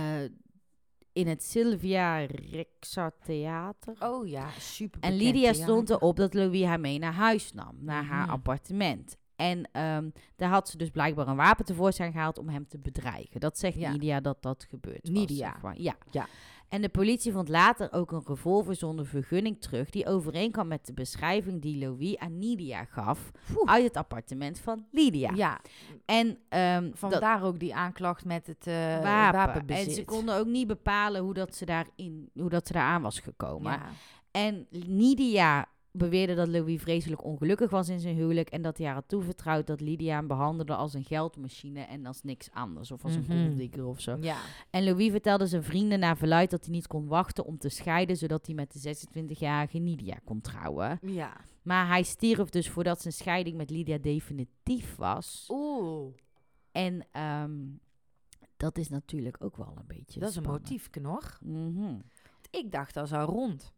in het Sylvia Rexa Theater. Oh ja, super En Lydia stond erop dat Louis haar mee naar huis nam, naar haar Mhm. appartement. En ehm, daar had ze dus blijkbaar een wapen tevoorschijn gehaald om hem te bedreigen. Dat zegt Ja. Lydia dat dat gebeurd was. Nidia. zeg maar. Ja. Ja. En de politie vond later ook een revolver zonder vergunning terug... die overeenkwam met de beschrijving die Louis aan Nidia gaf... Oeh. uit het appartement van Lydia. Ja, En dat vandaar ook die aanklacht met het eh wapen. wapenbezit. En ze konden ook niet bepalen hoe dat ze, daarin, hoe dat ze daaraan was gekomen. Ja. En Lydia beweerde dat Louis vreselijk ongelukkig was in zijn huwelijk en dat hij haar had toevertrouwd dat Lydia hem behandelde als een geldmachine en als niks anders, of als Mhm. een golddigger of zo. ja. En Louis vertelde zijn vrienden naar verluid dat hij niet kon wachten om te scheiden, zodat hij met de 26-jarige Lydia kon trouwen. Ja. Maar hij stierf dus voordat zijn scheiding met Lydia definitief was. Oeh, En ehm, dat is natuurlijk ook wel een beetje dat is een motiefje nog. Mhm. Ik dacht dat zou rond.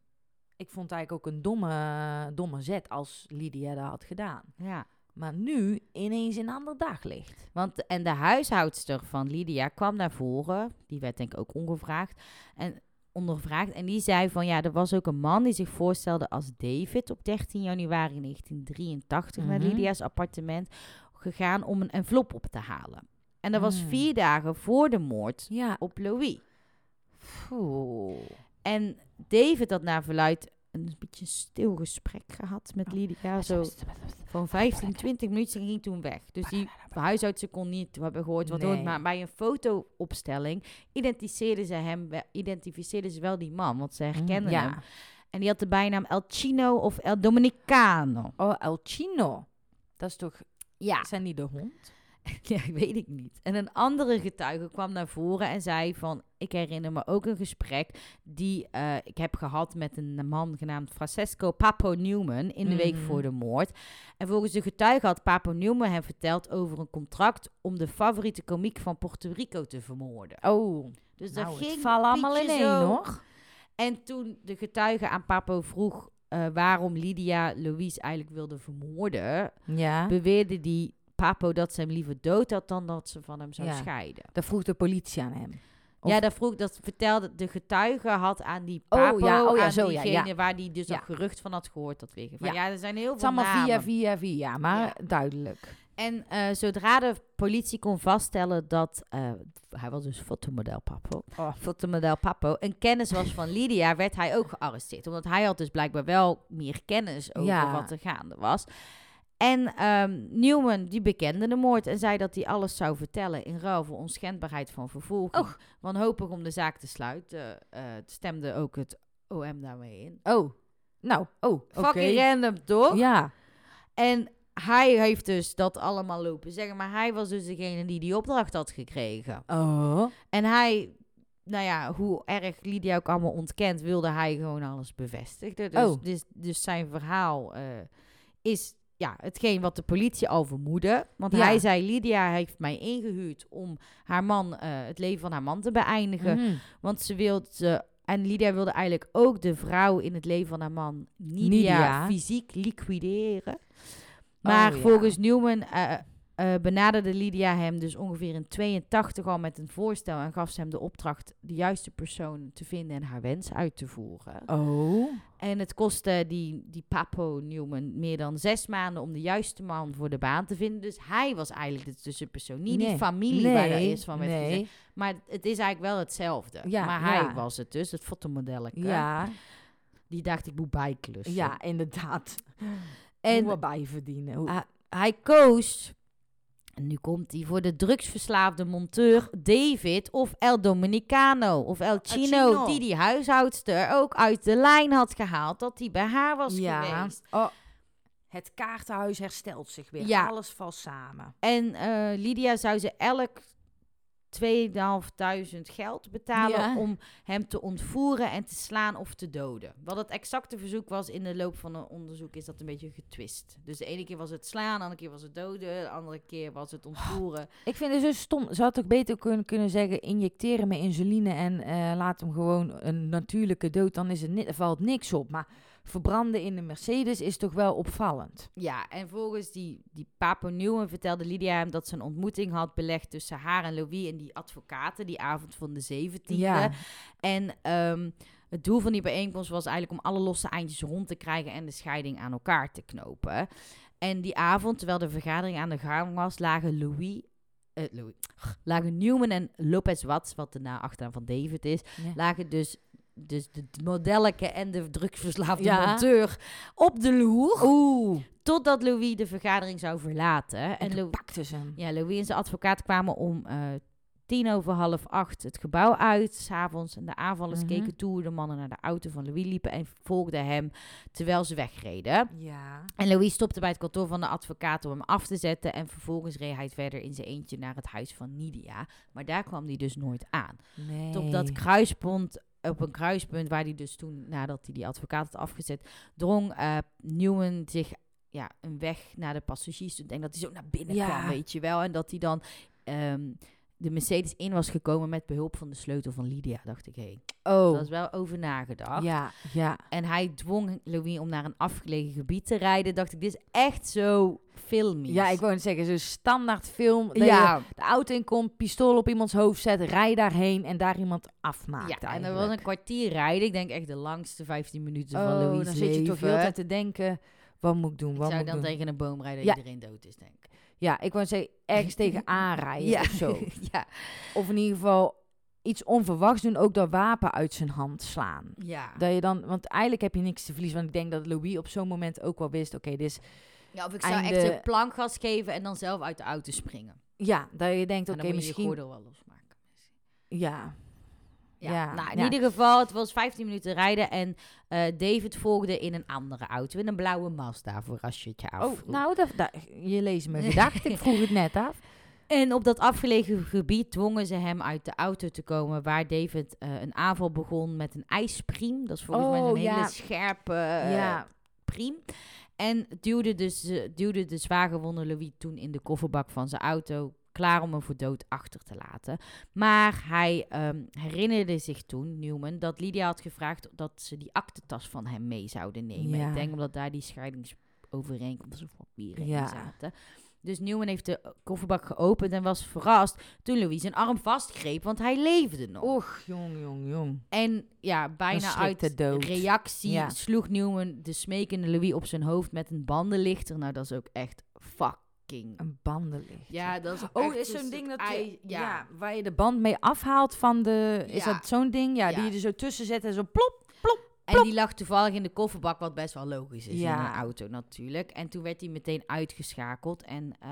Ik vond het eigenlijk ook een domme, domme zet als Lydia dat had gedaan. Ja. Maar nu ineens in een ander daglicht. Want, en de huishoudster van Lydia kwam naar voren. Die werd denk ik ook ongevraagd. En ondervraagd. En die zei van ja, er was ook een man die zich voorstelde als David op 13 januari 1983 naar Mhm. Lydia's appartement gegaan om een envelop op te halen. En dat was Mm. vier dagen voor de moord Ja. op Louis. En David had naar verluid een beetje stil gesprek gehad met Oh. Lydia. Zo van 15, 20 minuten en ging toen weg. Dus die huisartsen kon niet hebben gehoord wat Nee. Maar bij een fotoopstelling identificeerden ze hem, identificeerden ze wel die man, want ze herkenden ja. hem. En die had de bijnaam El Chino of El Dominicano. Oh, El Chino. Dat is toch... Ja, Zijn die de hond? ja, weet ik niet. En een andere getuige kwam naar voren en zei van... Ik herinner me ook een gesprek die eh, ik heb gehad met een man genaamd Francesco Papo Newman in de week Mhm. voor de moord. En volgens de getuige had Papo Newman hem verteld over een contract om de favoriete komiek van Puerto Rico te vermoorden. Oh, Dus nou, dat het ging allemaal in één, hoor. En toen de getuige aan Papo vroeg eh, waarom Lydia Louise eigenlijk wilde vermoorden, Ja. beweerde die Papo dat ze hem liever dood had dan dat ze van hem zou Ja. scheiden. Dat vroeg de politie aan hem. Of- Ja, dat vroeg, dat vertelde de getuige had aan die Oh, Papo, ja, oh ja, aan zo, diegene ja. waar die dus dat gerucht van had gehoord dat weer. Van, Ja. er zijn heel Het is veel allemaal namen. via, via, via, maar duidelijk. En eh, zodra de politie kon vaststellen dat eh, hij was dus fotomodel Papo, Oh. fotomodel Papo, een kennis was van Lydia, werd hij ook gearresteerd, omdat hij had dus blijkbaar wel meer kennis over wat er gaande was. En ehm, Newman die bekende de moord en zei dat hij alles zou vertellen in ruil voor onschendbaarheid van vervolging. Och. Wanhopig om de zaak te sluiten, eh, stemde ook het OM daarmee in. Oh, nou, oh, oké. Fucking random, toch? Ja, En hij heeft dus dat allemaal lopen zeggen. Maar hij was dus degene die die opdracht had gekregen. oh. En hij, nou ja, hoe erg Lydia ook allemaal ontkent, wilde hij gewoon alles bevestigen. Dus, Oh. dus, dus zijn verhaal eh, is ja, hetgeen wat de politie al vermoedde. Want Ja. hij zei, Lydia heeft mij ingehuurd om haar man, eh, het leven van haar man te beëindigen. Mhm. Want ze wilde... En Lydia wilde eigenlijk ook de vrouw in het leven van haar man, Nidia. fysiek liquideren. Maar Oh, ja. volgens Newman eh, eh, benaderde Lydia hem dus ongeveer in 82 al met een voorstel en gaf ze hem de opdracht de juiste persoon te vinden en haar wens uit te voeren. Oh. En het kostte die, die Papo Newman meer dan zes maanden om de juiste man voor de baan te vinden. Dus hij was eigenlijk de tussenpersoon, niet die Nee. familie waar er eerst van werd nee. gezegd. Maar het is eigenlijk wel hetzelfde. Ja, maar hij ja. was het dus, het fotomodelletje. Ja, Die dacht, ik moet bijklussen. ja, inderdaad. En bijverdienen. Hoe- Ah, hij koos, en nu komt hij, voor de drugsverslaafde monteur David of El Dominicano of El Chino, Chino. die die huishoudster ook uit de lijn had gehaald dat hij bij haar was ja. geweest. Oh. Het kaartenhuis herstelt zich weer. Ja. Alles valt samen. En eh, Lydia zou ze elk 2500 geld betalen Ja. om hem te ontvoeren en te slaan of te doden. Wat het exacte verzoek was in de loop van een onderzoek is dat een beetje getwist. Dus de ene keer was het slaan, de andere keer was het doden, de andere keer was het ontvoeren. Ik vind het zo stom. Ze had ook beter kunnen, kunnen zeggen: injecteren met insuline en eh, laat hem gewoon een natuurlijke dood. Dan is het er valt niks op. Maar verbranden in een Mercedes is toch wel opvallend. Ja, en volgens die, die Papo Newman vertelde Lydia hem dat ze een ontmoeting had belegd tussen haar en Louis en die advocaten die avond van de 17e. Ja, En ehm, het doel van die bijeenkomst was eigenlijk om alle losse eindjes rond te krijgen en de scheiding aan elkaar te knopen. En die avond, terwijl de vergadering aan de gang was, lagen Louis, Louis lagen Newman en Lopez Watts, wat de na achternaam van David is, Ja. lagen dus, dus de modelleke en de drugsverslaafde Ja. monteur op de loer. Oeh. Totdat Louis de vergadering zou verlaten. En pakte ze hem. ja, Louis en zijn advocaat kwamen om eh, tien over half acht het gebouw uit, s'avonds. En de aanvallers Mhm. keken toe hoe de mannen naar de auto van Louis liepen en volgden hem terwijl ze wegreden. Ja. En Louis stopte bij het kantoor van de advocaat om hem af te zetten. En vervolgens reed hij verder in zijn eentje naar het huis van Nidia. Maar daar kwam hij dus nooit aan. Nee. Tot op dat kruispunt, op een kruispunt waar hij dus toen, nadat hij die advocaat had afgezet, drong eh, Newman zich ja, een weg naar de passagiers. Ik denk dat hij zo naar binnen Ja. kwam, weet je wel. En dat hij dan ehm, de Mercedes in was gekomen met behulp van de sleutel van Lydia. Dacht ik, hey, Oh. dat is wel over nagedacht. Ja, ja. En hij dwong Louis om naar een afgelegen gebied te rijden. Dacht ik, dit is echt zo filmisch. Ja, ik wou net zeggen, zo'n standaard film. Dat Ja, de auto in komt, pistool op iemands hoofd zet, rij daarheen en daar iemand afmaakt. ja, en eigenlijk. was een kwartier rijden. Ik denk echt de langste 15 minuten van Oh, Louis' dan leven. zit je toch heel tijd te denken, wat moet ik doen, Ik wat zou moet ik dan doen? tegen een boom rijden Ja. dat iedereen dood is, denk ik. Ja, ik wou zeggen, ergens tegen aanrijden of zo. ja. Of in ieder geval iets onverwachts doen, ook dat wapen uit zijn hand slaan. Ja. Dat je dan, want eigenlijk heb je niks te verliezen. Want ik denk dat Louis op zo'n moment ook wel wist, oké, dit is... ja, of ik zou einde- echt een plankgas geven en dan zelf uit de auto springen. Ja, dat je denkt, En oké, dan moet je je misschien... gordel wel losmaken. Ja, Ja, Ja, nou, in ja. ieder geval, het was 15 minuten rijden en eh, David volgde in een andere auto, in een blauwe Mazda, voor als je het je oh, afvroeg. nou, dat, dat, je leest mijn gedachten. Ik vroeg het net af. En op dat afgelegen gebied dwongen ze hem uit de auto te komen, waar David eh, een aanval begon met een ijspriem. Dat is volgens mij Oh, een ja. hele scherpe ja, priem. En duwde, dus, duwde de zwaargewonde Louis toen in de kofferbak van zijn auto, klaar om hem voor dood achter te laten. Maar hij ehm, herinnerde zich toen, Newman, dat Lydia had gevraagd dat ze die aktentas van hem mee zouden nemen. Ja. Ik denk omdat daar die scheidingsovereenkomsten of papieren Ja. in zaten. Dus Newman heeft de kofferbak geopend en was verrast toen Louis zijn arm vastgreep, want hij leefde nog. och, jong, jong, jong. En ja, bijna uit dood. reactie Ja. sloeg Newman de smekende Louis op zijn hoofd met een bandenlichter. Nou, dat is ook echt fucking... Een bandenlicht. Ja, dat is Oh, is zo'n ding stuk dat je, ja. ja. waar je de band mee afhaalt van de... Is Ja. dat zo'n ding? Ja, die je er zo tussen zet en zo plop. En die lag toevallig in de kofferbak, wat best wel logisch is Ja. in een auto natuurlijk. En toen werd hij meteen uitgeschakeld en eh,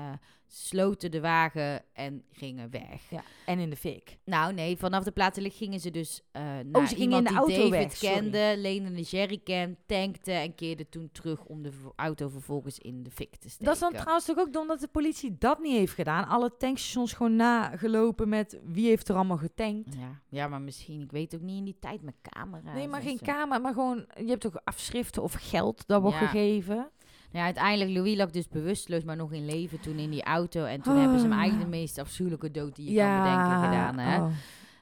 sloten de wagen en gingen weg. Ja. En in de fik. Nou nee, vanaf de platenlicht gingen ze dus eh naar Oh, ze gingen iemand in de die auto David weg, kende, leende een jerrycan, tankte en keerde toen terug om de auto vervolgens in de fik te steken. Dat is dan trouwens toch ook dom dat de politie dat niet heeft gedaan. Alle tankstations gewoon nagelopen met wie heeft er allemaal getankt. Ja, ja, maar misschien, ik weet ook niet in die tijd met camera's. Nee, maar en geen kamer, maar gewoon, je hebt toch afschriften of geld dat wordt Ja. gegeven. Ja, uiteindelijk, Louis lag dus bewusteloos, maar nog in leven toen in die auto. En toen hebben ze hem Ah. eigenlijk de meest afschuwelijke dood die je kan bedenken gedaan. Hè? oh.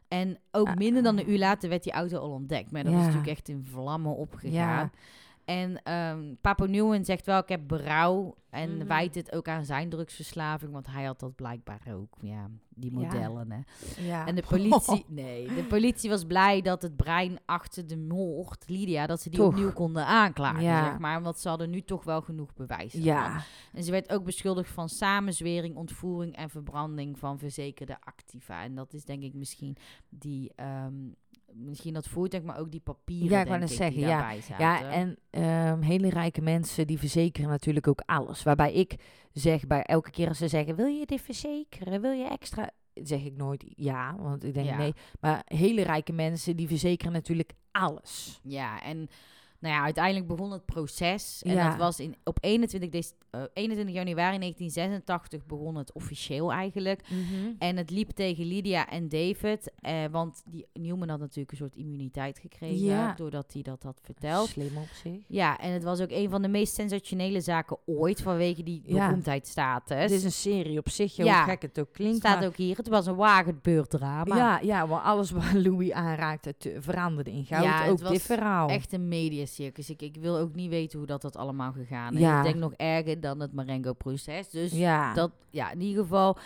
En ook Ah. minder dan een uur later werd die auto al ontdekt. Maar dat is natuurlijk echt in vlammen opgegaan. Ja. En ehm Papo Newman zegt wel, ik heb berouw. En Mhm. wijt het ook aan zijn drugsverslaving. Want hij had dat blijkbaar ook. Ja, die Ja. modellen, hè. Ja. En de politie... Nee, de politie was blij dat het brein achter de moord, Lydia... dat ze die Toch. opnieuw konden aanklagen, Ja. zeg maar. Want ze hadden nu toch wel genoeg bewijs. Ja. En ze werd ook beschuldigd van samenzwering, ontvoering en verbranding van verzekerde activa. En dat is denk ik misschien die... ehm, misschien dat voertuig, maar ook die papieren, Ja, ik wou net zeggen, ja. Ja, en ehm, hele rijke mensen die verzekeren natuurlijk ook alles. Waarbij ik zeg bij elke keer als ze zeggen: Wil je dit verzekeren? Wil je extra? Zeg ik nooit ja, want ik denk Ja. nee. Maar hele rijke mensen die verzekeren natuurlijk alles. Ja, en Nou ja, uiteindelijk begon het proces. En Ja. dat was in, op 21, dec- eh, 21 januari 1986 begon het officieel eigenlijk. En het liep tegen Lydia en David. Eh, want die Newman had natuurlijk een soort immuniteit gekregen. Ja. Doordat hij dat had verteld. Slim op zich. Ja, en het was ook een van de meest sensationele zaken ooit. Vanwege die Ja. beroemdheidsstatus. Het is een serie op zich, hoe Ja. gek het ook klinkt. staat maar- ook hier. Het was een wagenbeurt drama. Ja, ja, want alles wat Louis aanraakte te- veranderde in goud. Ja, het ook was dit verhaal. Echt een mediacircus. Ik, ik wil ook niet weten hoe dat, dat allemaal gegaan is. Ja. Ik denk nog erger dan het Marengo-proces. Dus ja. dat, ja, in ieder geval...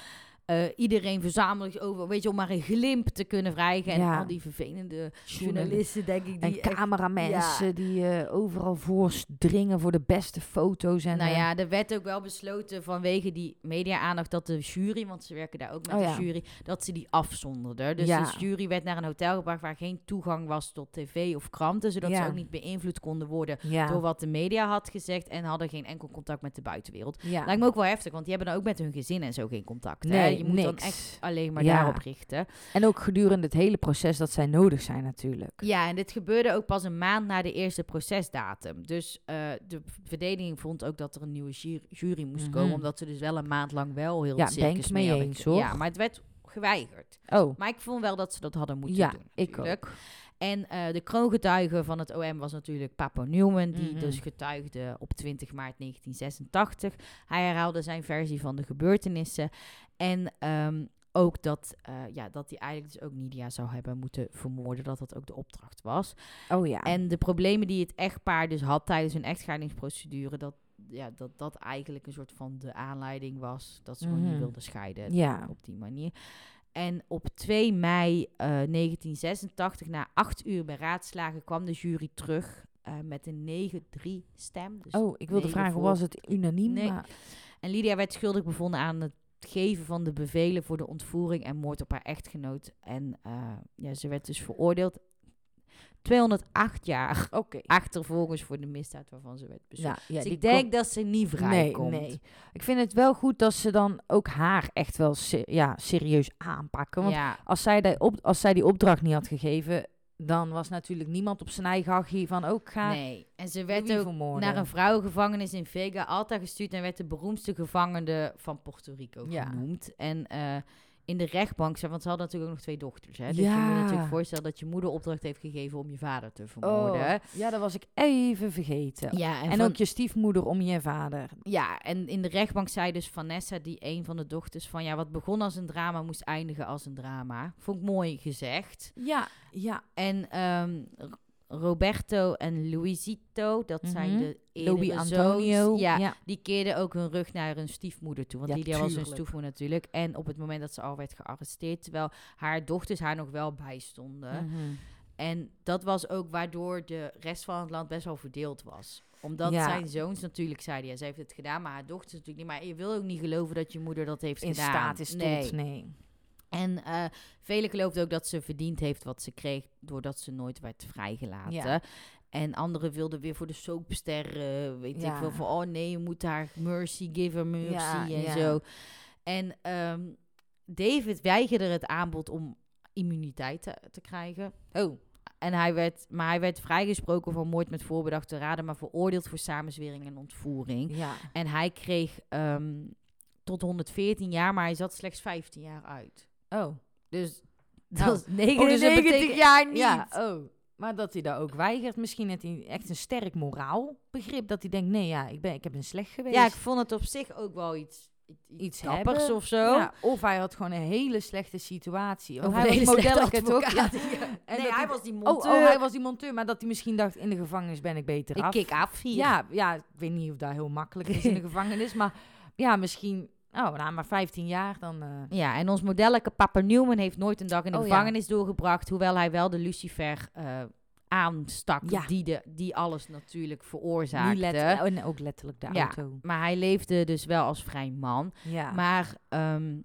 eh, iedereen verzamelt over, weet je, om maar een glimp te kunnen krijgen. En Ja. al die vervelende Journalisten denk ik, die en echt- cameramensen die eh, overal voordringen voor de beste foto's. En, nou eh, ja, er werd ook wel besloten vanwege die media-aandacht dat de jury, want ze werken daar ook met Oh de ja. jury, dat ze die afzonderden. Dus de jury werd naar een hotel gebracht waar geen toegang was tot tv of kranten, zodat ze ook niet beïnvloed konden worden door wat de media had gezegd en hadden geen enkel contact met de buitenwereld. ja. Lijkt me ook wel heftig, want die hebben dan ook met hun gezin en zo geen contact. hè? Nee, Je moet dan echt alleen maar Ja. daarop richten. En ook gedurende het hele proces dat zij nodig zijn natuurlijk. Ja, en dit gebeurde ook pas een maand na de eerste procesdatum. Dus eh, de verdediging vond ook dat er een nieuwe jury, jury moest Mhm. komen, omdat ze dus wel een maand lang wel heel Ja, ik circus mee eens, hoor. Ja, maar het werd geweigerd. Oh, Maar ik vond wel dat ze dat hadden moeten ja, doen. ik natuurlijk. ook. En eh, de kroongetuige van het OM was natuurlijk Papa Newman, die Mhm. dus getuigde op 20 maart 1986. Hij herhaalde zijn versie van de gebeurtenissen. En ehm, ook dat, eh, ja, dat hij eigenlijk dus ook Nidia zou hebben moeten vermoorden, dat dat ook de opdracht was. Oh ja. En de problemen die het echtpaar dus had tijdens hun echtscheidingsprocedure, dat, ja, dat dat eigenlijk een soort van de aanleiding was dat ze gewoon Mhm. niet wilden scheiden Ja. op die manier. En op 2 mei eh, 1986, na acht uur beraadslagen, kwam de jury terug eh, met een 9-3 stem. Dus oh, ik wilde vragen, voor. was het unaniem? Nee. Maar- En Lydia werd schuldig bevonden aan het geven van de bevelen voor de ontvoering en moord op haar echtgenoot. En eh, ja, ze werd dus veroordeeld 208 jaar Oké. achtervolgens voor de misdaad waarvan ze werd beschuldigd. Ja, ja, dus ik denk dat ze niet vrijkomt. nee. Ik vind het wel goed dat ze dan ook haar echt wel se- ja, serieus aanpakken. Want Ja, als, zij die op, als zij die opdracht niet had gegeven, dan was natuurlijk niemand op zijn eigen hachie van ook ga nee. En ze werd ook vermoorden. naar een vrouwengevangenis in Vega Alta gestuurd en werd de beroemdste gevangene van Puerto Rico Ja. genoemd. En eh, in de rechtbank, ze- want ze hadden natuurlijk ook nog twee dochters. Hè? Dus je moet Ja. je natuurlijk voorstellen dat je moeder opdracht heeft gegeven om je vader te vermoorden. Oh, ja, dat was ik even vergeten. Ja, en, En, van- ook je stiefmoeder om je vader. Ja, en in de rechtbank zei dus Vanessa, die een van de dochters, van ja, wat begon als een drama moest eindigen als een drama. Vond ik mooi gezegd. Ja, ja. En ehm, Roberto en Luisito, dat zijn Mhm. de eerdere Louis zoons. Antonio. Ja, ja. die keerden ook hun rug naar hun stiefmoeder toe. Want Ja, Lydia was hun stiefmoeder natuurlijk. En op het moment dat ze al werd gearresteerd, terwijl haar dochters haar nog wel bijstonden. Mhm. En dat was ook waardoor de rest van het land best wel verdeeld was. Omdat Ja. zijn zoons natuurlijk zeiden, ja, ze heeft het gedaan, maar haar dochters natuurlijk niet. Maar je wil ook niet geloven dat je moeder dat heeft In gedaan. staat is tot, Nee. nee. En eh velen geloofden ook dat ze verdiend heeft wat ze kreeg, doordat ze nooit werd vrijgelaten. Ja. En anderen wilden weer voor de soapster, eh, weet Ja. ik wel, van oh nee, je moet haar mercy, give her mercy Ja, en zo. En ehm, David weigerde het aanbod om immuniteit te, te krijgen. Oh, En hij werd, maar hij werd vrijgesproken van moord met voorbedachte raden, maar veroordeeld voor samenzwering en ontvoering. ja. En hij kreeg ehm, tot 114 jaar, maar hij zat slechts 15 jaar uit. Oh. Dus Nou, dat is 99 dus betekent- jaar niet. Ja, oh. Maar dat hij daar ook weigert. Misschien heeft hij echt een sterk moraalbegrip. Dat hij denkt, nee, ja, ik, ben, ik heb een slecht geweest. Ja, ik vond het op zich ook wel iets, iets, hebben. of zo. Ja, of hij had gewoon een hele slechte situatie. Of hij was toch? Ja. En nee, hij was die Oh, monteur. oh, hij was die monteur. Maar dat hij misschien dacht, in de gevangenis ben ik beter Ik af. kik af hier. Ja, ja, ik weet niet of dat heel makkelijk is in de gevangenis. Maar ja, misschien... Oh, nou, maar 15 jaar dan... eh, Ja, en ons modelleke Papa Newman heeft nooit een dag in de Oh, ja. gevangenis doorgebracht, hoewel hij wel de Lucifer eh, aanstak, Ja. die, de, die alles natuurlijk veroorzaakte. let, oh, en ook letterlijk de Ja. auto. Maar hij leefde dus wel als vrij man. Ja. Maar ehm,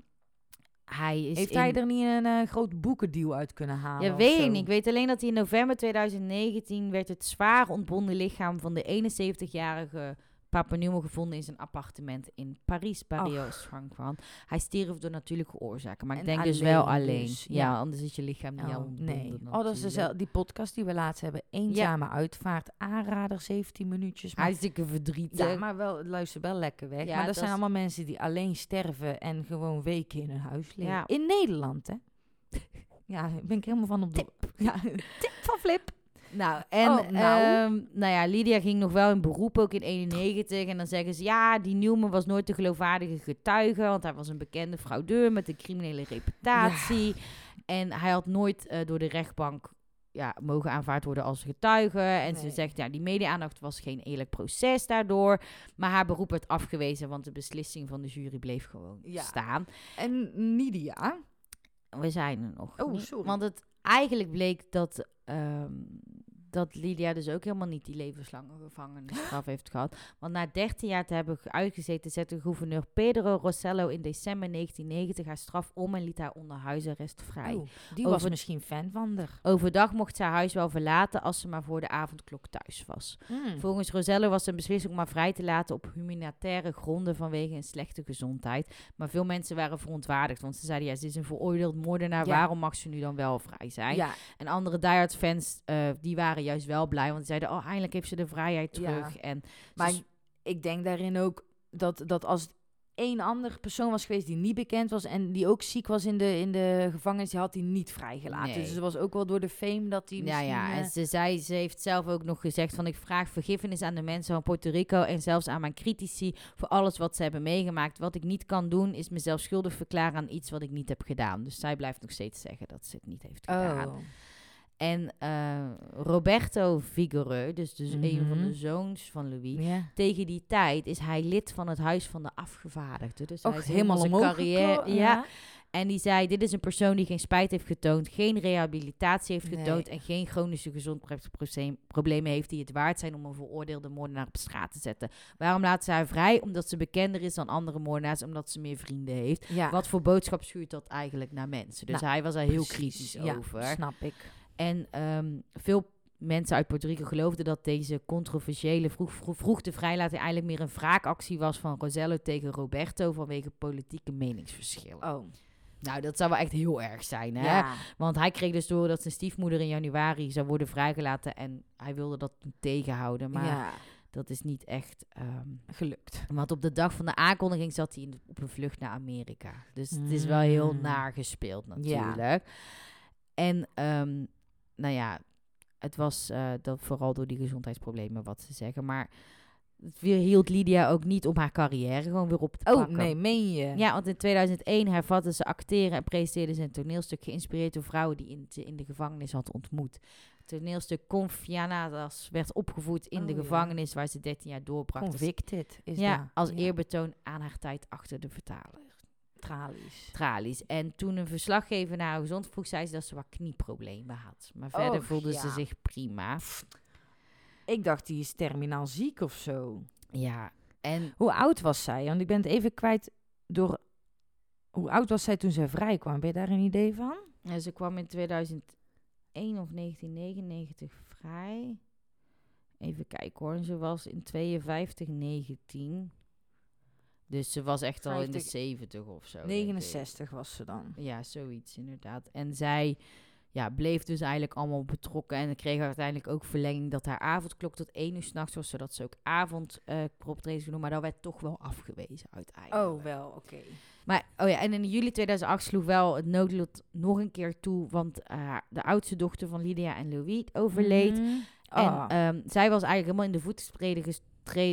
hij is Heeft in- hij er niet een eh, groot boekendeal uit kunnen halen? Ja, weet ik niet. Ik weet alleen dat hij in november 2019 werd het zwaar ontbonden lichaam van de 71-jarige Papa Newman gevonden in zijn appartement in Parijs, Barrios, Frankfurt. Hij stierf door natuurlijke oorzaken, maar ik En denk dus wel alleen alleen. dus, ja. ja. anders is je lichaam niet Oh, nee. Oh, dat is dezelfde, die podcast die we laatst hebben. Eenzame uitvaart, aanrader, 17 minuutjes. Maar, Hartstikke verdrietig. ja, maar wel, het luistert wel lekker weg. Ja, maar dat dat zijn allemaal mensen die alleen sterven en gewoon weken in hun huis liggen. Ja. In Nederland, hè? Ja, ben ik helemaal van op de... Ja, tip van Flip. Nou, en Oh, nou. nou. nou ja, Lydia ging nog wel in beroep, ook in 91. En dan zeggen ze, ja, die Newman was nooit de geloofwaardige getuige, want hij was een bekende fraudeur met een criminele reputatie. En hij had nooit eh, door de rechtbank ja, mogen aanvaard worden als getuige. En ze zegt, ja, die media-aandacht was geen eerlijk proces daardoor. Maar haar beroep werd afgewezen, want de beslissing van de jury bleef gewoon Ja. staan. En Nidia. We zijn er nog. Oh, sorry. Want het eigenlijk bleek dat, ehm, dat Lydia dus ook helemaal niet die levenslange gevangenisstraf heeft gehad. Want na 13 jaar te hebben ge- uitgezeten, zette gouverneur Pedro Rossello in december 1990 haar straf om en liet haar onder huisarrest vrij. Oh, die Over- was misschien fan van haar. Overdag mocht ze haar huis wel verlaten als ze maar voor de avondklok thuis was. Hmm. Volgens Rosello was zijn beslissing om haar vrij te laten op humanitaire gronden vanwege een slechte gezondheid. Maar veel mensen waren verontwaardigd, want ze zeiden ja, ze is een veroordeeld moordenaar, Ja. waarom mag ze nu dan wel vrij zijn? Ja, En andere diehard fans, eh, die waren juist wel blij, want die zeiden, oh, eindelijk heeft ze de vrijheid Ja. terug. En maar ik denk daarin ook dat, dat als het één andere persoon was geweest die niet bekend was en die ook ziek was in de, in de gevangenis, die had hij niet vrijgelaten. Nee. Dus het was ook wel door de fame dat hij ja, misschien... ja, eh, en ze zei, ze heeft zelf ook nog gezegd van ik vraag vergiffenis aan de mensen van Puerto Rico en zelfs aan mijn critici voor alles wat ze hebben meegemaakt. Wat ik niet kan doen is mezelf schuldig verklaren aan iets wat ik niet heb gedaan. Dus zij blijft nog steeds zeggen dat ze het niet heeft gedaan. oh. En eh, Roberto Figueroa, dus, dus een van de Mhm. zoons van Louis, tegen die tijd is hij lid van het Huis van de Afgevaardigden. Dus hij is helemaal zijn carrière. Ja. En die zei: Dit is een persoon die geen spijt heeft getoond, geen rehabilitatie heeft Nee. getoond en geen chronische gezondheidsproblemen heeft die het waard zijn om een veroordeelde moordenaar op straat te zetten. Waarom laat ze haar vrij? Omdat ze bekender is dan andere moordenaars, omdat ze meer vrienden heeft. Ja. Wat voor boodschap schuurt dat eigenlijk naar mensen? Dus Nou, hij was daar heel Precies, kritisch ja, over. snap ik. En ehm, veel mensen uit Puerto Rico geloofden dat deze controversiële vroeg, vroeg, vroeg de vrijlating eigenlijk meer een wraakactie was van Rosello tegen Roberto vanwege politieke meningsverschillen. Oh. Nou, dat zou wel echt heel erg zijn, hè? Ja. Want hij kreeg dus door dat zijn stiefmoeder in januari zou worden vrijgelaten en hij wilde dat tegenhouden, maar ja, dat is niet echt ehm, gelukt. want op de dag van de aankondiging zat hij in de- op een vlucht naar Amerika. Dus het is wel heel Mm. naar gespeeld Ja. natuurlijk. En ehm, nou ja, het was eh, dat vooral door die gezondheidsproblemen wat ze zeggen. Maar het hield Lydia ook niet om haar carrière gewoon weer op te Oh, pakken. nee, meen je? Ja, want in 2001 hervatte ze acteren en presenteerde ze een toneelstuk geïnspireerd door vrouwen die in, in de gevangenis had ontmoet. Het toneelstuk Confianadas werd opgevoerd in de Oh, ja. gevangenis waar ze 13 jaar doorbracht. Convicted is ja, dat. als Ja. eerbetoon aan haar tijd achter de vertaler. Tralies. Tralies. En toen een verslaggever naar haar gezond vroeg, zei ze dat ze wat knieproblemen had. Maar verder Och, voelde ze zich prima. Ik dacht, die is terminaal ziek of zo. Ja, en Hoe oud was zij? Want ik ben het even kwijt door... Hoe oud was zij toen zij vrijkwam? Ben je daar een idee van? ja, ze kwam in 2001 of 1999 vrij. Even kijken hoor. Ze was in 52, 19. Dus ze was echt al in de 50, 70 of zo. denk ik. 69 was ze dan. Ja, zoiets inderdaad. En zij ja, bleef dus eigenlijk allemaal betrokken. En kreeg uiteindelijk ook verlenging dat haar avondklok tot 1 uur s'nachts was. Zodat ze ook avond eh kon doen. Maar dat werd toch wel afgewezen uiteindelijk. Oh, wel, oké. Maar, oh ja, en in juli 2008 sloeg wel het noodlot nog een keer toe. Want eh, de oudste dochter van Lydia en Louis overleed. Mhm. En Ah. ehm, zij was eigenlijk helemaal in de gestre-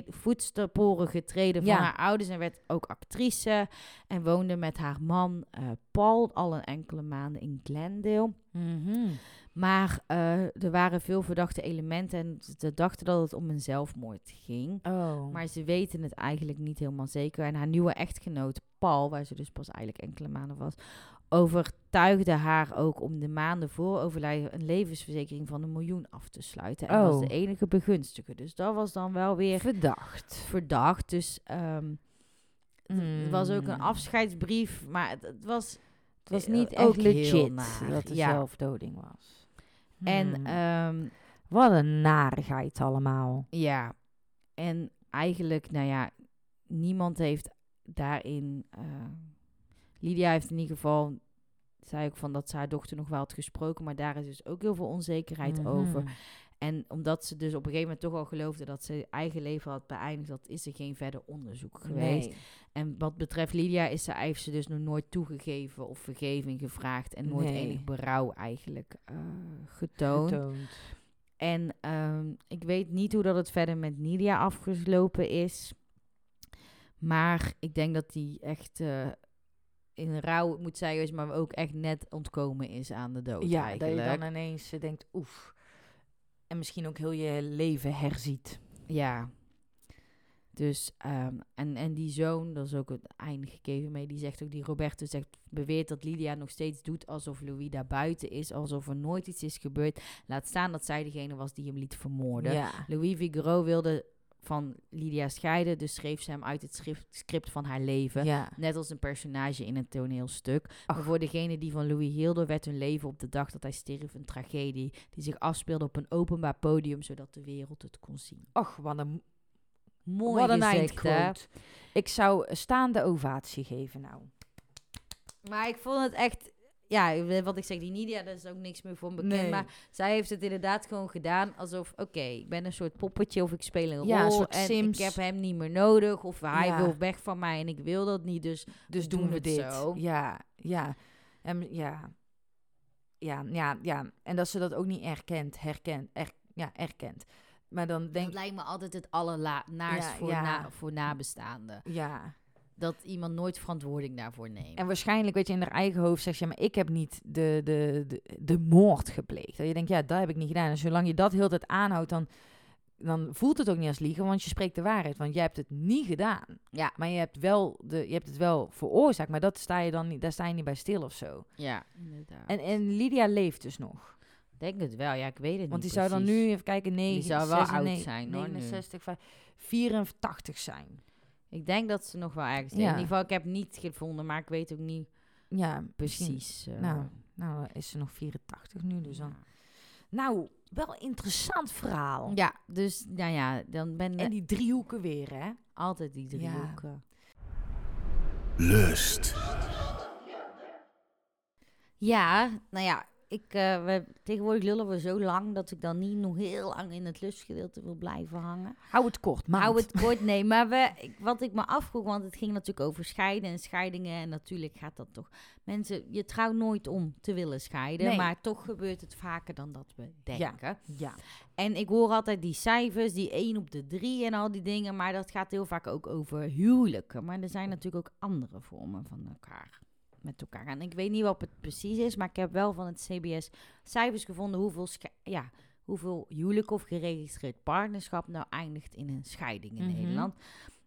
voetsporen getreden van Ja. haar ouders. En werd ook actrice. En woonde met haar man eh, Paul al een enkele maanden in Glendale. Mhm. Maar eh, er waren veel verdachte elementen. En ze dachten dat het om een zelfmoord ging. Oh. Maar ze weten het eigenlijk niet helemaal zeker. En haar nieuwe echtgenoot Paul, waar ze dus pas eigenlijk enkele maanden was, overtuigde haar ook om de maanden voor overlijden een levensverzekering van een miljoen af te sluiten. En was Oh. de enige begunstige. Dus dat was dan wel weer Verdacht. verdacht. Dus ehm, het was ook een afscheidsbrief, maar het, het was... Het was eh, niet ook echt heel legit naar. dat er Ja. zelfdoding was. En Hmm. ehm, Wat een narigheid allemaal. ja, en eigenlijk, nou ja, niemand heeft daarin. eh, Lydia heeft in ieder geval. Zei ook van dat ze haar dochter nog wel had gesproken, maar daar is dus ook heel veel onzekerheid Mhm. over. En omdat ze dus op een gegeven moment toch al geloofde dat ze eigen leven had beëindigd, dat is er geen verder onderzoek geweest. Nee. En wat betreft Lydia is ze, heeft ze dus nog nooit toegegeven of vergeving gevraagd en nooit Nee. enig berouw eigenlijk eh, getoond. Getoond. En ehm, ik weet niet hoe dat het verder met Nidia afgelopen is. Maar ik denk dat die echt eh, in rouw moet zijn geweest, maar ook echt net ontkomen is aan de dood Ja, eigenlijk. dat je dan ineens eh, denkt, oef. En misschien ook heel je leven herziet. Ja. Dus, ehm, en, en die zoon, dat is ook het einde gegeven mee, die zegt ook, die Roberto zegt, beweert dat Lydia nog steeds doet alsof Louis daar buiten is, alsof er nooit iets is gebeurd. Laat staan dat zij degene was die hem liet vermoorden. Ja. Louis Figaro wilde van Lydia scheiden, dus schreef ze hem uit het schrift, script van haar leven. Ja. Net als een personage in een toneelstuk. Ach. Maar voor degene die van Louis hielden, werd hun leven op de dag dat hij stierf een tragedie. Die zich afspeelde op een openbaar podium, zodat de wereld het kon zien. Och, wat een, Mooi wat gezegd. Ik zou staande ovatie geven nou. Maar ik vond het echt... Ja, wat ik zeg, die Nidia, daar is ook niks meer voor bekend. Nee. Maar zij heeft het inderdaad gewoon gedaan alsof... Oké, ik ben een soort poppetje of ik speel een Ja, een rol. soort en Sims. ik heb hem niet meer nodig. Of hij Ja. wil weg van mij en ik wil dat niet. Dus Dus doen, doen we dit. zo. Ja, ja. En ja. Ja, ja, ja. En dat ze dat ook niet erkent, herkent, er, ja, erkent. Maar dan denk dat lijkt me altijd het allernaarst Ja, voor. Na, voor nabestaanden. ja. Dat iemand nooit verantwoording daarvoor neemt. En waarschijnlijk, weet je, in haar eigen hoofd zegt je, maar ik heb niet de, de, de, de moord gepleegd. Dat je denkt, ja, dat heb ik niet gedaan. En zolang je dat heel de tijd aanhoudt, dan, dan voelt het ook niet als liegen, want je spreekt de waarheid. Want jij hebt het niet gedaan. Ja. Maar je hebt, wel de, je hebt het wel veroorzaakt, maar dat sta je dan niet, daar sta je niet bij stil of zo. Ja, inderdaad. En, en Lydia leeft dus nog. denk het wel, ja, ik weet het Want die niet zou dan nu, even kijken, 9, zou wel oud zijn, hoor, nu. 69, 84 zijn. Ik denk dat ze nog wel ergens... Ja. In ieder geval, ik heb niet gevonden, maar ik weet ook niet Ja, precies. eh, Nou, nou is ze nog 84 nu, dus dan. ja. Nou, wel interessant verhaal. Ja, dus nou ja, dan ben En die driehoeken weer, hè? altijd die Ja. driehoeken. Lust. Ja, nou ja, ik, eh, we, tegenwoordig lullen we zo lang dat ik dan niet nog heel lang in het lustgedeelte wil blijven hangen. Hou het kort, maar Hou het kort, nee. Maar we, ik- wat ik me afvroeg, want het ging natuurlijk over scheiden en scheidingen. En natuurlijk gaat dat toch... Mensen, je trouwt nooit om te willen scheiden. Nee. Maar toch gebeurt het vaker dan dat we denken. Ja, En ik hoor altijd die cijfers, die 1 op de 3 en al die dingen. Maar dat gaat heel vaak ook over huwelijken. Maar er zijn natuurlijk ook andere vormen van elkaar. Met elkaar. En ik weet niet wat het precies is, maar ik heb wel van het CBS cijfers gevonden hoeveel, ja, hoeveel huwelijk of geregistreerd partnerschap nou eindigt in een scheiding in Mhm. Nederland.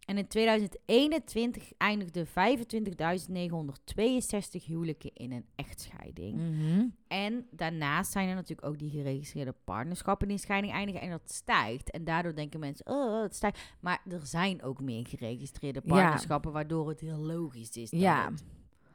En in 2021 eindigde 25.962 huwelijken in een echtscheiding. Mhm. En daarnaast zijn er natuurlijk ook die geregistreerde partnerschappen die in scheiding eindigen. En dat stijgt. En daardoor denken mensen, oh, het stijgt. Maar er zijn ook meer geregistreerde Ja. partnerschappen, waardoor het heel logisch is dat Ja. het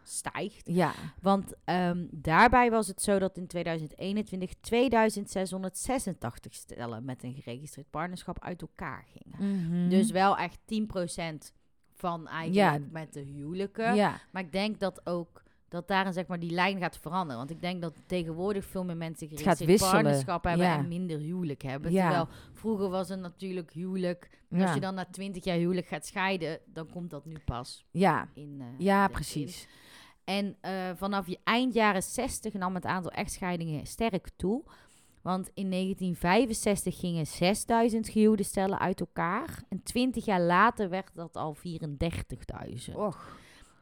stijgt. ja. Want ehm, daarbij was het zo dat in 2021 2686 stellen met een geregistreerd partnerschap uit elkaar gingen. Mhm. Dus wel echt 10% van eigenlijk Ja. met de huwelijken. ja. Maar ik denk dat ook dat daarin zeg maar die lijn gaat veranderen. Want ik denk dat tegenwoordig veel meer mensen geregistreerd partnerschap hebben ja. en minder huwelijk hebben. Ja. Terwijl vroeger was het natuurlijk huwelijk. Ja. Als je dan na 20 jaar huwelijk gaat scheiden, dan komt dat nu pas ja. in. eh, Ja, precies. in. En eh, vanaf je eind jaren 60 nam het aantal echtscheidingen sterk toe. Want in 1965 gingen 6000 gehuwde stellen uit elkaar. En 20 jaar later werd dat al 34.000. Och.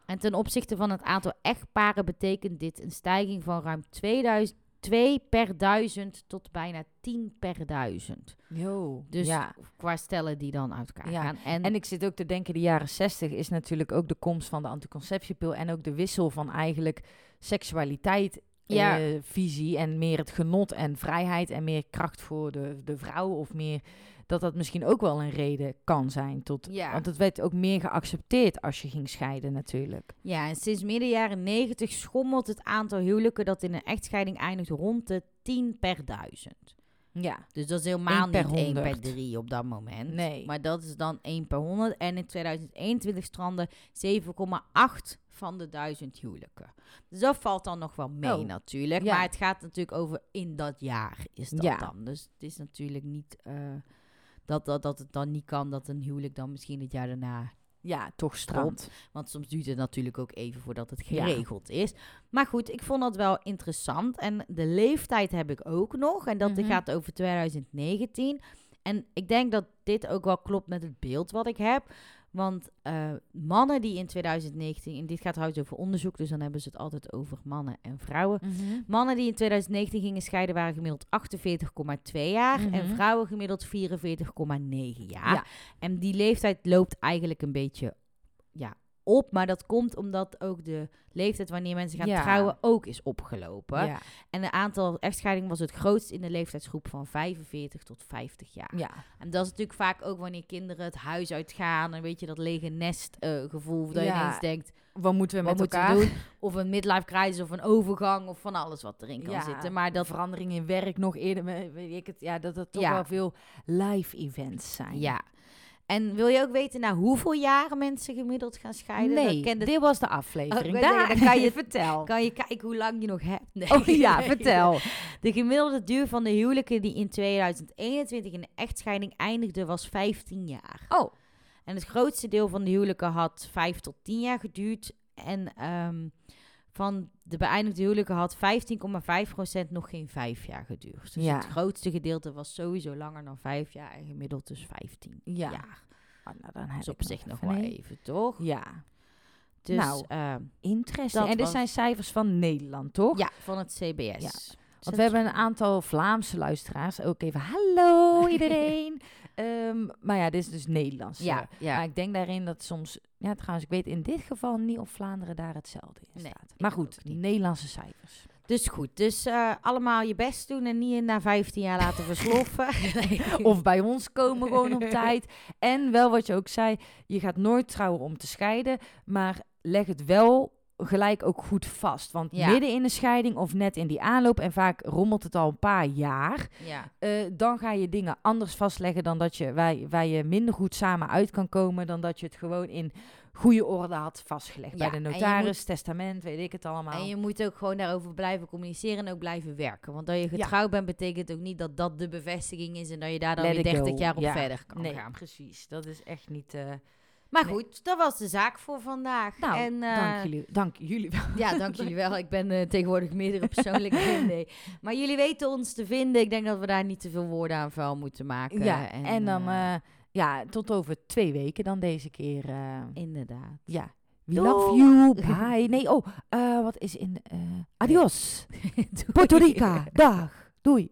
En ten opzichte van het aantal echtparen betekent dit een stijging van ruim 2000, 2 per duizend tot bijna 10 per duizend. Jo. Dus ja. qua stellen die dan uit elkaar Ja. gaan. En, En ik zit ook te denken, de jaren 60 is natuurlijk ook de komst van de anticonceptiepil en ook de wissel van eigenlijk seksualiteit. Ja. visie en meer het genot en vrijheid en meer kracht voor de, de vrouw of meer dat dat misschien ook wel een reden kan zijn tot Ja. want het werd ook meer geaccepteerd als je ging scheiden natuurlijk ja, en sinds midden jaren 90 schommelt het aantal huwelijken dat in een echtscheiding eindigt rond de 10 per duizend. Ja. Dus dat is helemaal per niet 1 per 100. 3 op dat moment. Nee. Maar dat is dan 1 per 100. En in 2021 stranden 7,8 van de 1000 huwelijken. Dus dat valt dan nog wel mee Oh. natuurlijk. Ja. Maar het gaat natuurlijk over in dat jaar is dat Ja. dan. Dus het is natuurlijk niet eh, dat, dat, dat het dan niet kan dat een huwelijk dan misschien het jaar daarna Ja, toch strand. want soms duurt het natuurlijk ook even voordat het Ja. geregeld is. Maar goed, ik vond dat wel interessant. En de leeftijd heb ik ook nog. En dat Mhm. gaat over 2019. En ik denk dat dit ook wel klopt met het beeld wat ik heb. Want eh, mannen die in 2019, en dit gaat trouwens over onderzoek, dus dan hebben ze het altijd over mannen en vrouwen. Mhm. Mannen die in 2019 gingen scheiden waren gemiddeld 48,2 jaar en Mhm. vrouwen gemiddeld 44,9 jaar. Ja. En die leeftijd loopt eigenlijk een beetje ja, op, maar dat komt omdat ook de leeftijd wanneer mensen gaan Ja. trouwen ook is opgelopen. Ja. En het aantal echtscheidingen was het grootst in de leeftijdsgroep van 45 tot 50 jaar. ja. En dat is natuurlijk vaak ook wanneer kinderen het huis uitgaan, een beetje dat lege nest eh, gevoel, dat je ineens denkt, Wat moeten we wat met elkaar we doen? Of een midlife crisis of een overgang of van alles wat erin kan zitten. Maar dat verandering in werk nog eerder, we- weet ik het, ja, dat er toch wel veel live events zijn. Ja. En wil je ook weten na hoeveel jaren mensen gemiddeld gaan scheiden? Nee, dit was de Oh, aflevering. wou Daar kan je- vertel. kan je kijken hoe lang je nog hebt. Nee. Oh ja, vertel. De gemiddelde duur van de huwelijken die in 2021 in echtscheiding eindigde was 15 jaar. Oh, En het grootste deel van de huwelijken had 5 tot 10 jaar geduurd. En ehm, van de beëindigde huwelijken had 15,5% nog geen 5 jaar geduurd. Dus Ja. het grootste gedeelte was sowieso langer dan 5 jaar en gemiddeld dus 15 Ja. jaar. oh, nou, dan heb ik op zich nog wel even, toch? Ja, Dus Nou, ehm, interesting. Dat En dit zijn cijfers van Nederland, toch? ja, van het CBS. Ja. Want we hebben een aantal Vlaamse luisteraars. Ook even hallo iedereen. Ehm, maar ja, dit is dus Nederlands. Ja, ja. Maar ik denk daarin dat soms... Ja, trouwens, ik weet in dit geval niet of Vlaanderen daar hetzelfde in Nee, staat. Maar goed. Nederlandse cijfers. Dus goed, dus eh, allemaal je best doen en niet na 15 jaar laten versloffen. Of bij ons komen gewoon op tijd. En wel wat je ook zei, je gaat nooit trouwen om te scheiden. Maar leg het wel gelijk ook goed vast. Want Ja. midden in de scheiding of net in die aanloop... en vaak rommelt het al een paar jaar... ja. eh, dan ga je dingen anders vastleggen dan dat je, waar, waar je minder goed samen uit kan komen dan dat je het gewoon in goede orde had vastgelegd. Ja, Bij de notaris, moet- testament, weet ik het allemaal. En je moet ook gewoon daarover blijven communiceren en ook blijven werken. Want dat je Ja. getrouwd bent, betekent ook niet dat dat de bevestiging is en dat je daar dan Let weer it 30 go. jaar op Ja. verder kan nee, gaan. precies. Dat is echt niet... eh, Maar Nee. goed, dat was de zaak voor vandaag. nou, en, eh, dank jullie. Dank jullie wel. Ja, dank jullie wel. Ik ben eh, tegenwoordig meerdere persoonlijkheden. Nee. Maar jullie weten ons te vinden. Ik denk dat we daar niet te veel woorden aan vuil moeten maken. ja, en, dan... eh, eh, ja, tot over twee weken dan deze keer. eh, inderdaad. ja. We love you. Bye. Nee, oh, eh, wat is in... eh, adios. Puerto Rica. Dag. Doei.